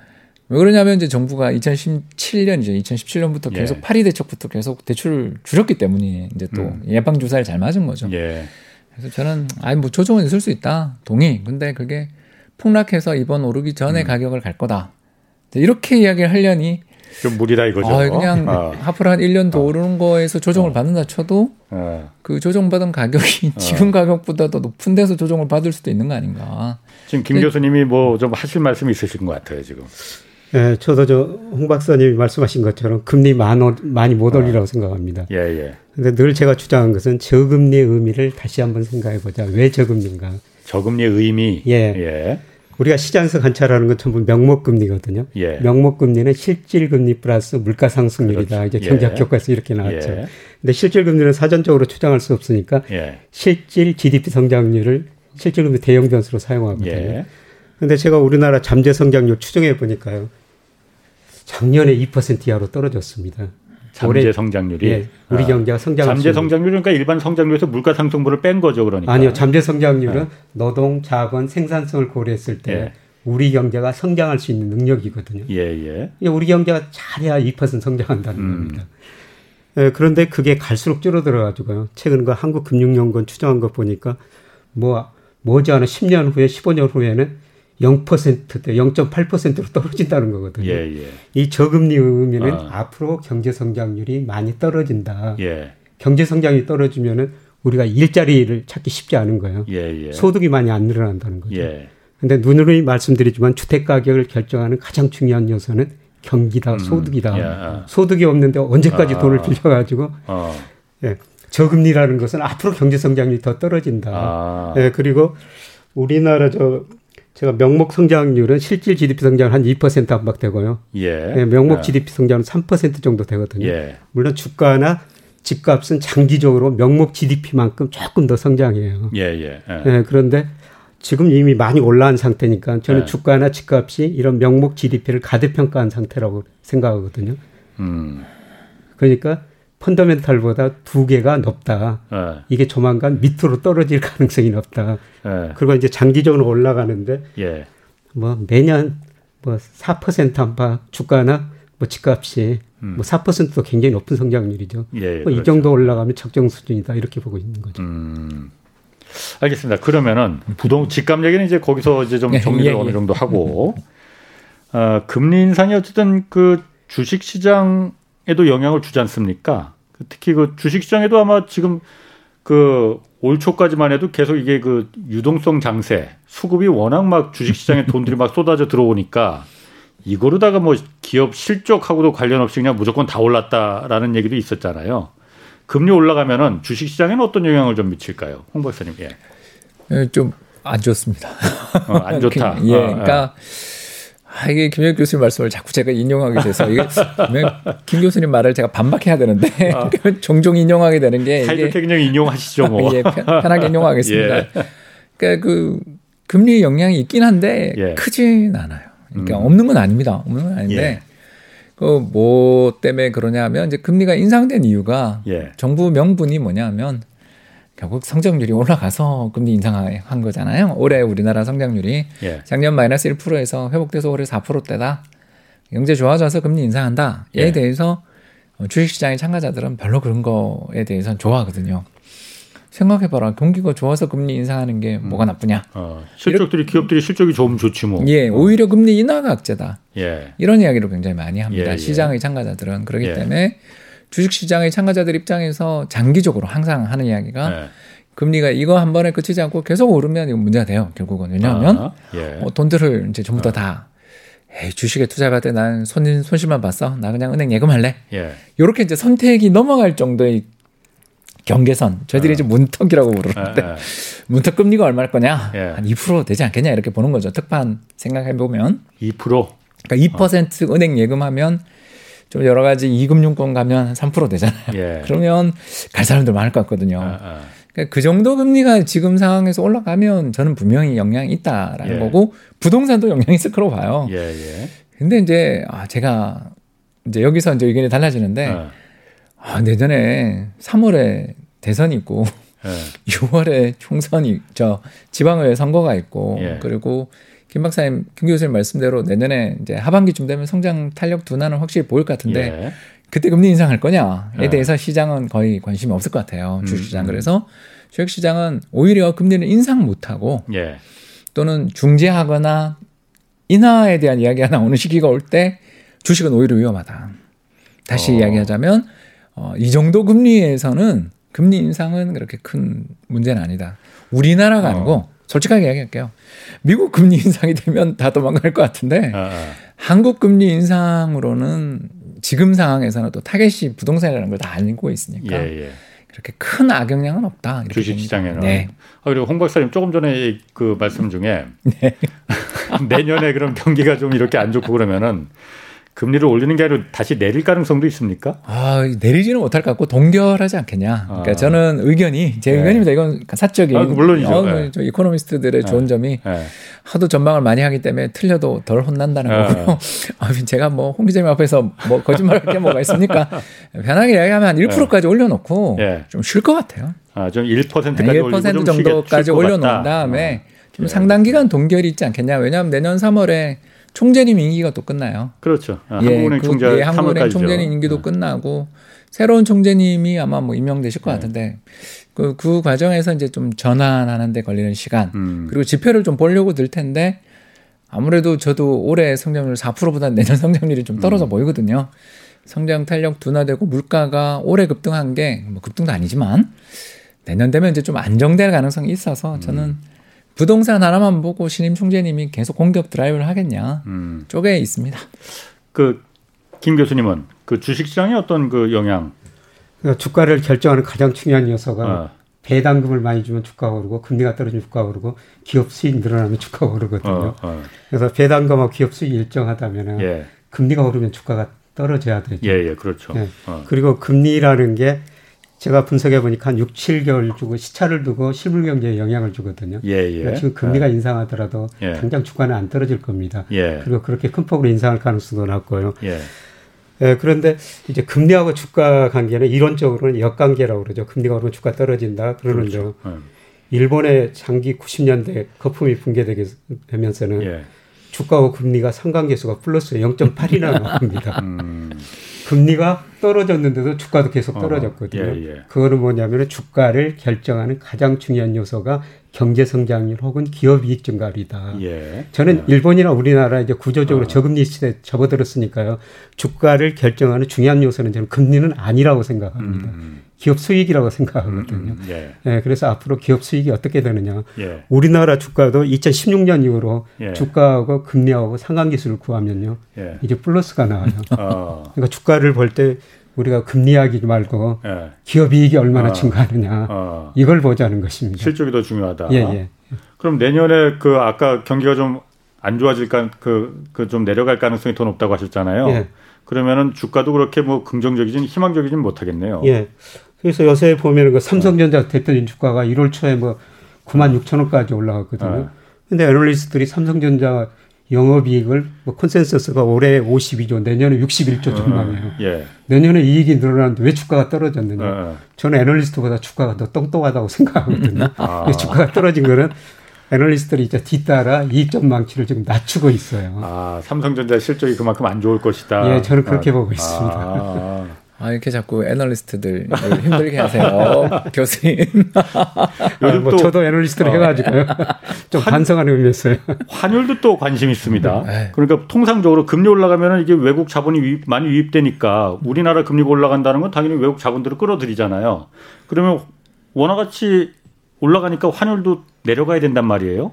왜 그러냐면 이제 정부가 2017년 이제 2017년부터 계속 예. 파리 대책부터 계속 대출을 줄였기 때문에 이제 또 음. 예방 주사를 잘 맞은 거죠. 예. 그래서 저는 아니 뭐 조정은 있을 수 있다 동의. 근데 그게 폭락해서 이번 오르기 전에 음. 가격을 갈 거다. 이렇게 이야기를 하려니 좀 무리다 이거죠. 아, 그냥 어. 앞으로 한 1년 더 어. 오르는 거에서 조정을 어. 받는다 쳐도 어. 그 조정받은 가격이 어. 지금 가격보다 더 높은 데서 조정을 받을 수도 있는 거 아닌가. 지금 김 교수님이 뭐 좀 하실 말씀이 있으신 것 같아요 지금. 예, 저도 저 홍 박사님이 말씀하신 것처럼 금리 많, 많이 못 어. 올리라고 생각합니다. 예, 예. 근데 늘 제가 주장한 것은 저금리의 의미를 다시 한번 생각해 보자. 왜 저금리인가? 저금리의 의미. 예. 예. 우리가 시장에서 관찰하는 건 전부 명목금리거든요. 예. 명목금리는 실질금리 플러스 물가상승률이다. 그렇죠. 이제 경제학 예. 교과에서 이렇게 나왔죠. 예. 근데 실질금리는 사전적으로 추정할 수 없으니까 예. 실질 GDP 성장률을 실질금리 대형 변수로 사용하거든요. 예. 근데 제가 우리나라 잠재 성장률 추정해 보니까요. 작년에 2% 이하로 떨어졌습니다. 잠재 성장률이 예, 우리 아, 경제가 성장 잠재 성장률 그러니까 일반 성장률에서 물가 상승분을 뺀 거죠, 그러니까. 아니요. 잠재 성장률은 네. 노동, 자본, 생산성을 고려했을 때 예. 우리 경제가 성장할 수 있는 능력이거든요. 예, 예. 우리 경제가 잘해야 2% 성장한다는 음. 겁니다. 예, 그런데 그게 갈수록 줄어들어 가지고요. 최근 그 한국금융연구원 추정한 것 보니까 뭐 머지않아 10년 후에 15년 후에는 0%대 0.8%로 떨어진다는 거거든요. 예, 예. 이 저금리 의미는 아. 앞으로 경제 성장률이 많이 떨어진다. 예. 경제 성장이 떨어지면은 우리가 일자리를 찾기 쉽지 않은 거예요. 예, 예. 소득이 많이 안 늘어난다는 거죠. 예. 근데 눈으로 말씀드리지만 주택 가격을 결정하는 가장 중요한 요소는 경기다, 음, 소득이다. 예. 소득이 없는데 언제까지 아. 돈을 빌려가지고 어. 예. 저금리라는 것은 앞으로 경제 성장률이 더 떨어진다. 아. 예, 그리고 우리나라 저 제가 명목 성장률은 실질 GDP 성장은 한 2% 안팎 되고요. 예. 네, 명목 예. GDP 성장은 3% 정도 되거든요. 예. 물론 주가나 집값은 장기적으로 명목 GDP만큼 조금 더 성장해요. 예, 예. 예. 네, 그런데 지금 이미 많이 올라온 상태니까 저는 예. 주가나 집값이 이런 명목 GDP를 가대평가한 상태라고 생각하거든요. 음. 그러니까 펀더멘탈보다 두 개가 높다. 네. 이게 조만간 밑으로 떨어질 가능성이 높다. 네. 그리고 이제 장기적으로 올라가는데 예. 뭐 매년 뭐 4% 안팎 주가나 뭐 집값이 음. 뭐 4%도 굉장히 높은 성장률이죠. 예, 뭐이 그렇죠. 정도 올라가면 적정 수준이다 이렇게 보고 있는 거죠. 음. 알겠습니다. 그러면은 부동 집값 얘기는 이제 거기서 이제 좀 예, 정리를 예, 예, 어느 정도 하고 어, 금리 인상이 어쨌든 그 주식 시장 시장에도 영향을 주지 않습니까? 특히 그 주식 시장에도 아마 지금 그 올 초까지만 해도 계속 이게 그 유동성 장세, 수급이 워낙 막 주식 시장에 돈들이 막 쏟아져 들어오니까 이거로다가 뭐 기업 실적하고도 관련 없이 그냥 무조건 다 올랐다라는 얘기도 있었잖아요. 금리 올라가면은 주식 시장에는 어떤 영향을 좀 미칠까요? 홍 박사님. 예. 예 좀안 좋습니다. 어, 안 좋다. 예. 어, 그러니까 예. 아, 이게 김영익 교수님 말씀을 자꾸 제가 인용하게 돼서 이게 김 교수님 말을 제가 반박해야 되는데 아. 종종 인용하게 되는 게 사이좋게 그냥 인용하시죠 뭐. 예, 편 하게 인용하겠습니다. 예. 그러니까 그 금리 영향이 있긴 한데 예. 크진 않아요. 그러니까 음. 없는 건 아닙니다. 없는 건 아닌데 예. 그뭐 때문에 그러냐면 이제 금리가 인상된 이유가 예. 정부 명분이 뭐냐면 결국 성장률이 올라가서 금리 인상한 거잖아요. 올해 우리나라 성장률이 예. 작년 마이너스 1%에서 회복돼서 올해 4%대다. 경제 좋아져서 금리 인상한다에 예. 대해서 주식시장의 참가자들은 별로 그런 거에 대해서는 좋아하거든요. 생각해봐라. 경기가 좋아서 금리 인상하는 게 뭐가 음. 나쁘냐. 어, 실적들이 이렇게, 기업들이 실적이 좋으면 좋지 뭐. 예, 오히려 금리 인하가 악재다. 예. 이런 이야기를 굉장히 많이 합니다. 예, 예. 시장의 참가자들은 그렇기 예. 때문에 주식시장의 참가자들 입장에서 장기적으로 항상 하는 이야기가 네. 금리가 이거 한 번에 끝이지 않고 계속 오르면 이거 문제가 돼요. 결국은 왜냐하면 아, 예. 어, 돈들을 이제 전부 다 다. 에이, 주식에 투자할 때 난 손, 손실만 봤어. 나 그냥 은행 예금할래. 예. 요렇게 이제 선택이 넘어갈 정도의 경계선. 저희들이 어. 이제 문턱이라고 부르는데 예, 예. 문턱 금리가 얼마일 거냐? 예. 한2% 되지 않겠냐 이렇게 보는 거죠. 특판 생각해 보면 2%. 그러니까 2% 어. 은행 예금하면 좀 여러 가지 이금융권 가면 한 3% 되잖아요. 예. 그러면 갈 사람들 많을 것 같거든요. 아, 아. 그러니까 그 정도 금리가 지금 상황에서 올라가면 저는 분명히 영향이 있다라는 예. 거고 부동산도 영향이 있을 거라고 봐요. 예, 예. 근데 이제 아 제가 이제 여기서 이제 의견이 달라지는데 어. 아 내년에 3월에 대선이 있고 예. 6월에 총선이 저 지방의 선거가 있고 예. 그리고 김 박사님, 김 교수님 말씀대로 내년에 이제 하반기쯤 되면 성장 탄력 둔화는 확실히 보일 것 같은데 예. 그때 금리 인상할 거냐에 예. 대해서 시장은 거의 관심이 없을 것 같아요. 음, 주식시장. 음. 그래서 주식 시장은 오히려 금리를 인상 못 하고 예. 또는 중재하거나 인하에 대한 이야기가 나오는 시기가 올 때 주식은 오히려 위험하다. 다시 어. 이야기하자면 어, 이 정도 금리에서는 금리 인상은 그렇게 큰 문제는 아니다. 우리나라가 어. 아니고 솔직하게 이야기할게요. 미국 금리 인상이 되면 다 도망갈 것 같은데 아, 아. 한국 금리 인상으로는 지금 상황에서는 또 타겟이 부동산이라는 걸 다 알고 있으니까 예, 예. 그렇게 큰 악영향은 없다. 주식 시장에는. 네. 아, 그리고 홍 박사님 조금 전에 그 말씀 중에 네. 내년에 그럼 경기가 좀 이렇게 안 좋고 그러면은 금리를 올리는 게 아니라 다시 내릴 가능성도 있습니까? 아, 내리지는 못할 것 같고 동결하지 않겠냐. 그러니까 아. 저는 의견이 제 네. 의견입니다. 이건 사적인. 아, 물론이죠. 어, 네. 저 이코노미스트들의 네. 좋은 점이 네. 하도 전망을 많이 하기 때문에 틀려도 덜 혼난다는 네. 거고요. 아, 제가 뭐 홍 기자님 앞에서 뭐 거짓말할 게 뭐가 있습니까? 편하게 이야기하면 한 1%까지 올려놓고 좀 쉴 것 같아요. 아, 좀 1%까지 1% 정도까지 올려놓은 다음에 좀 상당 기간 동결이 있지 않겠냐. 왜냐하면 내년 3월에 총재님 임기가 또 끝나요. 그렇죠. 아, 예, 한국은행 그, 총재 예, 한국은행 총재님 임기도 네. 끝나고 새로운 총재님이 아마 뭐 임명되실 것 네. 같은데 그, 그 과정에서 이제 좀 전환하는 데 걸리는 시간 음. 그리고 지표를 좀 보려고 들 텐데 아무래도 저도 올해 성장률 4%보다 내년 성장률이 좀 떨어져 음. 보이거든요. 성장 탄력 둔화되고 물가가 올해 급등한 게 뭐 급등도 아니지만 내년 되면 이제 좀 안정될 가능성이 있어서 저는 음. 부동산 하나만 보고 신임 총재님이 계속 공격 드라이브를 하겠냐 음. 쪽에 있습니다. 그 김 교수님은 그 주식시장에 어떤 그 영향? 그러니까 주가를 결정하는 가장 중요한 요소가 어. 배당금을 많이 주면 주가가 오르고 금리가 떨어지면 주가가 오르고 기업 수익 늘어나면 주가가 오르거든요. 어, 어. 그래서 배당금하고 기업 수익이 일정하다면 예. 금리가 오르면 주가가 떨어져야 되죠. 예, 예, 그렇죠. 예. 어. 그리고 금리라는 게 제가 분석해 보니까 한 6, 7개월 주고 시차를 두고 실물 경제에 영향을 주거든요. 예, 예. 그러니까 지금 금리가 예. 인상하더라도 예. 당장 주가는 안 떨어질 겁니다. 예. 그리고 그렇게 큰 폭으로 인상할 가능성도 낮고요. 예. 예, 그런데 이제 금리하고 주가 관계는 이론적으로는 역관계라고 그러죠. 금리가 오르면 주가 떨어진다. 그러는죠. 그렇죠. 예. 일본의 장기 90년대 거품이 붕괴되면서는 예. 주가와 금리가 상관계수가 플러스 0.8이나 나옵니다. 음. 금리가 떨어졌는데도 주가도 계속 어, 떨어졌거든요. 어, 예, 예. 그거는 뭐냐면 주가를 결정하는 가장 중요한 요소가 경제 성장률 혹은 기업 이익 증가율이다. 예. 저는 예. 일본이나 우리나라 이제 구조적으로 어. 저금리 시대에 접어들었으니까요. 주가를 결정하는 중요한 요소는 저는 금리는 아니라고 생각합니다. 음. 기업 수익이라고 생각하거든요. 음, 음, 예. 예. 그래서 앞으로 기업 수익이 어떻게 되느냐. 예. 우리나라 주가도 2016년 이후로 예. 주가하고 금리하고 상관 기술을 구하면요. 예. 이제 플러스가 나와요. 어. 그러니까 주가를 볼 때 우리가 금리 이야기 말고 예. 기업 이익이 얼마나 어. 증가하느냐 어. 이걸 보자는 것입니다. 실적이 더 중요하다. 예, 예. 그럼 내년에 그 아까 경기가 좀 안 좋아질까 그 그 좀 내려갈 가능성이 더 높다고 하셨잖아요. 예. 그러면은 주가도 그렇게 뭐 긍정적이진 희망적이진 못하겠네요. 예. 그래서 요새 보면 그 삼성전자 대표적인 주가가 1월 초에 뭐 9만 6천 원까지 올라갔거든요. 네. 근데 애널리스트들이 삼성전자 영업이익을 뭐 컨센서스가 올해 52조, 내년에 61조 전망이에요. 예. 내년에 이익이 늘어나는데 왜 주가가 떨어졌느냐? 예. 저는 애널리스트보다 주가가 더 똑똑하다고 생각하거든요. 아. 주가가 떨어진 거는 애널리스트들이 이제 뒤따라 이익 전망치를 지금 낮추고 있어요. 아, 삼성전자 실적이 그만큼 안 좋을 것이다. 예, 저는 그렇게 아. 보고 있습니다. 아. 아, 이렇게 자꾸 애널리스트들 힘들게 하세요. 교수님. 요즘 뭐 저도 애널리스트를 어. 해가지고요. 좀 환, 반성하는 의미였어요. 환율도 또 관심 있습니다. 네. 그러니까 통상적으로 금리 올라가면 이게 외국 자본이 유입, 많이 유입되니까 우리나라 금리가 올라간다는 건 당연히 외국 자본들을 끌어들이잖아요. 그러면 원화가치 올라가니까 환율도 내려가야 된단 말이에요.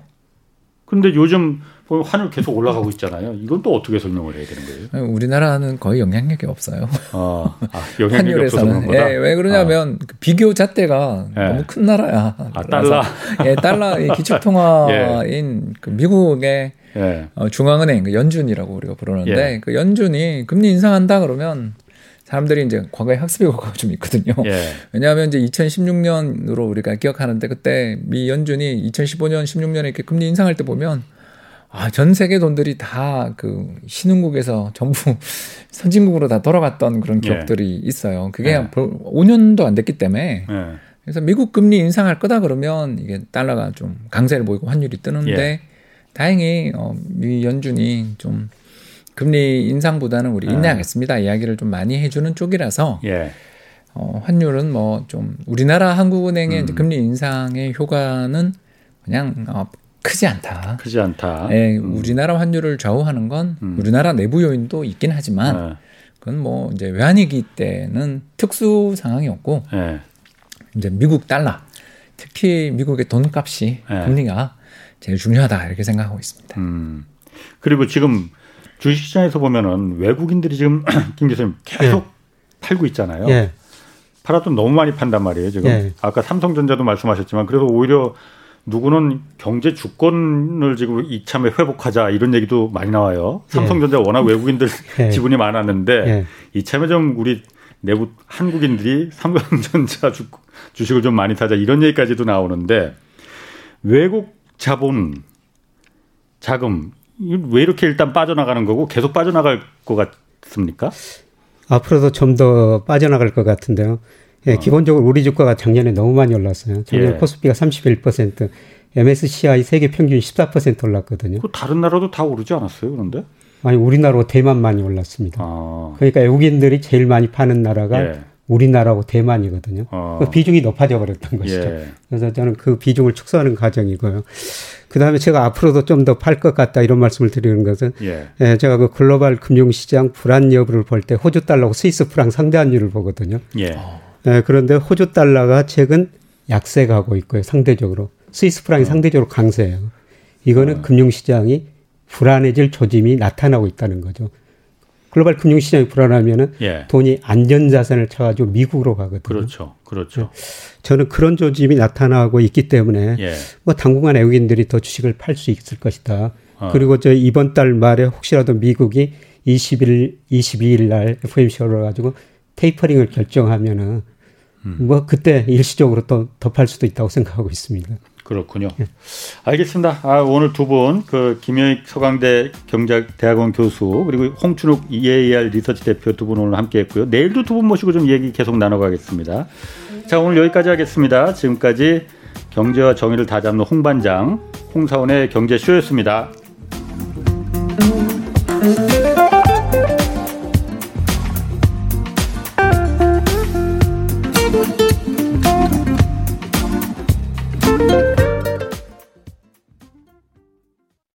근데 요즘 환율 계속 올라가고 있잖아요. 이건 또 어떻게 설명을 해야 되는 거예요? 우리나라는 거의 영향력이 없어요. 어, 아, 영향력이 없어서 예, 왜 그러냐면 아. 비교 잣대가 예. 너무 큰 나라야. 아, 달러. 예, 달러 기축통화인 예. 그 미국의 예. 어, 중앙은행 그 연준이라고 우리가 부르는데 예. 그 연준이 금리 인상한다 그러면 사람들이 이제 과거에 학습의 효과가 좀 있거든요. 예. 왜냐하면 이제 2016년으로 우리가 기억하는데 그때 미 연준이 2015년, 16년에 이렇게 금리 인상할 때 보면 아, 전 세계 돈들이 다 그 신흥국에서 전부 선진국으로 다 돌아갔던 그런 예. 기억들이 예. 있어요. 그게 예. 5년도 안 됐기 때문에. 예. 그래서 미국 금리 인상할 거다 그러면 이게 달러가 좀 강세를 보이고 환율이 뜨는데 예. 다행히 어, 미 연준이 좀 금리 인상보다는 우리 네. 인내하겠습니다. 이야기를 좀 많이 해주는 쪽이라서 예. 어, 환율은 뭐 좀 우리나라 한국은행의 음. 금리 인상의 효과는 그냥 어, 크지 않다. 크지 않다. 예, 음. 우리나라 환율을 좌우하는 건 음. 우리나라 내부 요인도 있긴 하지만 네. 그건 뭐 이제 외환위기 때는 특수 상황이었고 네. 이제 미국 달러 특히 미국의 돈값이 네. 금리가 제일 중요하다 이렇게 생각하고 있습니다. 음. 그리고 지금 주식시장에서 보면은 외국인들이 지금 김 교수님 계속 예. 팔고 있잖아요. 예. 팔아도 너무 많이 판단 말이에요. 지금 예. 아까 삼성전자도 말씀하셨지만 그래서 오히려 누구는 경제 주권을 지금 이참에 회복하자 이런 얘기도 많이 나와요. 예. 삼성전자 워낙 외국인들 예. 지분이 많았는데 예. 이참에 좀 우리 내부 한국인들이 삼성전자 주, 주식을 좀 많이 사자 이런 얘기까지도 나오는데 외국 자본 자금 왜 이렇게 일단 빠져나가는 거고 계속 빠져나갈 것 같습니까? 앞으로도 좀 더 빠져나갈 것 같은데요. 예, 어. 기본적으로 우리 주가가 작년에 너무 많이 올랐어요. 작년 예. 코스피가 31%, MSCI 세계 평균 14% 올랐거든요. 그 다른 나라도 다 오르지 않았어요, 그런데? 아니 우리나라로 대만 많이 올랐습니다. 아. 그러니까 외국인들이 제일 많이 파는 나라가 예. 우리나라하고 대만이거든요. 어. 그 비중이 높아져 버렸던 것이죠. 예. 그래서 저는 그 비중을 축소하는 과정이고요. 그 다음에 제가 앞으로도 좀 더 팔 것 같다 이런 말씀을 드리는 것은 예. 예, 제가 그 글로벌 금융시장 불안 여부를 볼 때 호주 달러고 스위스 프랑 상대환율을 보거든요. 예. 예, 그런데 호주 달러가 최근 약세가고 있고요. 상대적으로 스위스 프랑이 어. 상대적으로 강세예요. 이거는 어. 금융시장이 불안해질 조짐이 나타나고 있다는 거죠. 글로벌 금융 시장이 불안하면은 예. 돈이 안전 자산을 찾아가지고 미국으로 가거든요. 그렇죠. 그렇죠. 저는 그런 조짐이 나타나고 있기 때문에 예. 뭐 당분간 외국인들이 더 주식을 팔 수 있을 것이다. 어. 그리고 저 이번 달 말에 혹시라도 미국이 20일, 22일 날 FOMC를 가지고 테이퍼링을 결정하면은 음. 뭐 그때 일시적으로 또더팔 수도 있다고 생각하고 있습니다. 그렇군요. 예. 알겠습니다. 아, 오늘 두 분, 그 김영익 서강대 경제대학원 교수 그리고 홍춘욱 EAR 리서치 대표 두 분 오늘 함께했고요. 내일도 두 분 모시고 좀 얘기 계속 나눠가겠습니다. 자, 오늘 여기까지 하겠습니다. 지금까지 경제와 정의를 다잡는 홍반장 홍사원의 경제쇼였습니다.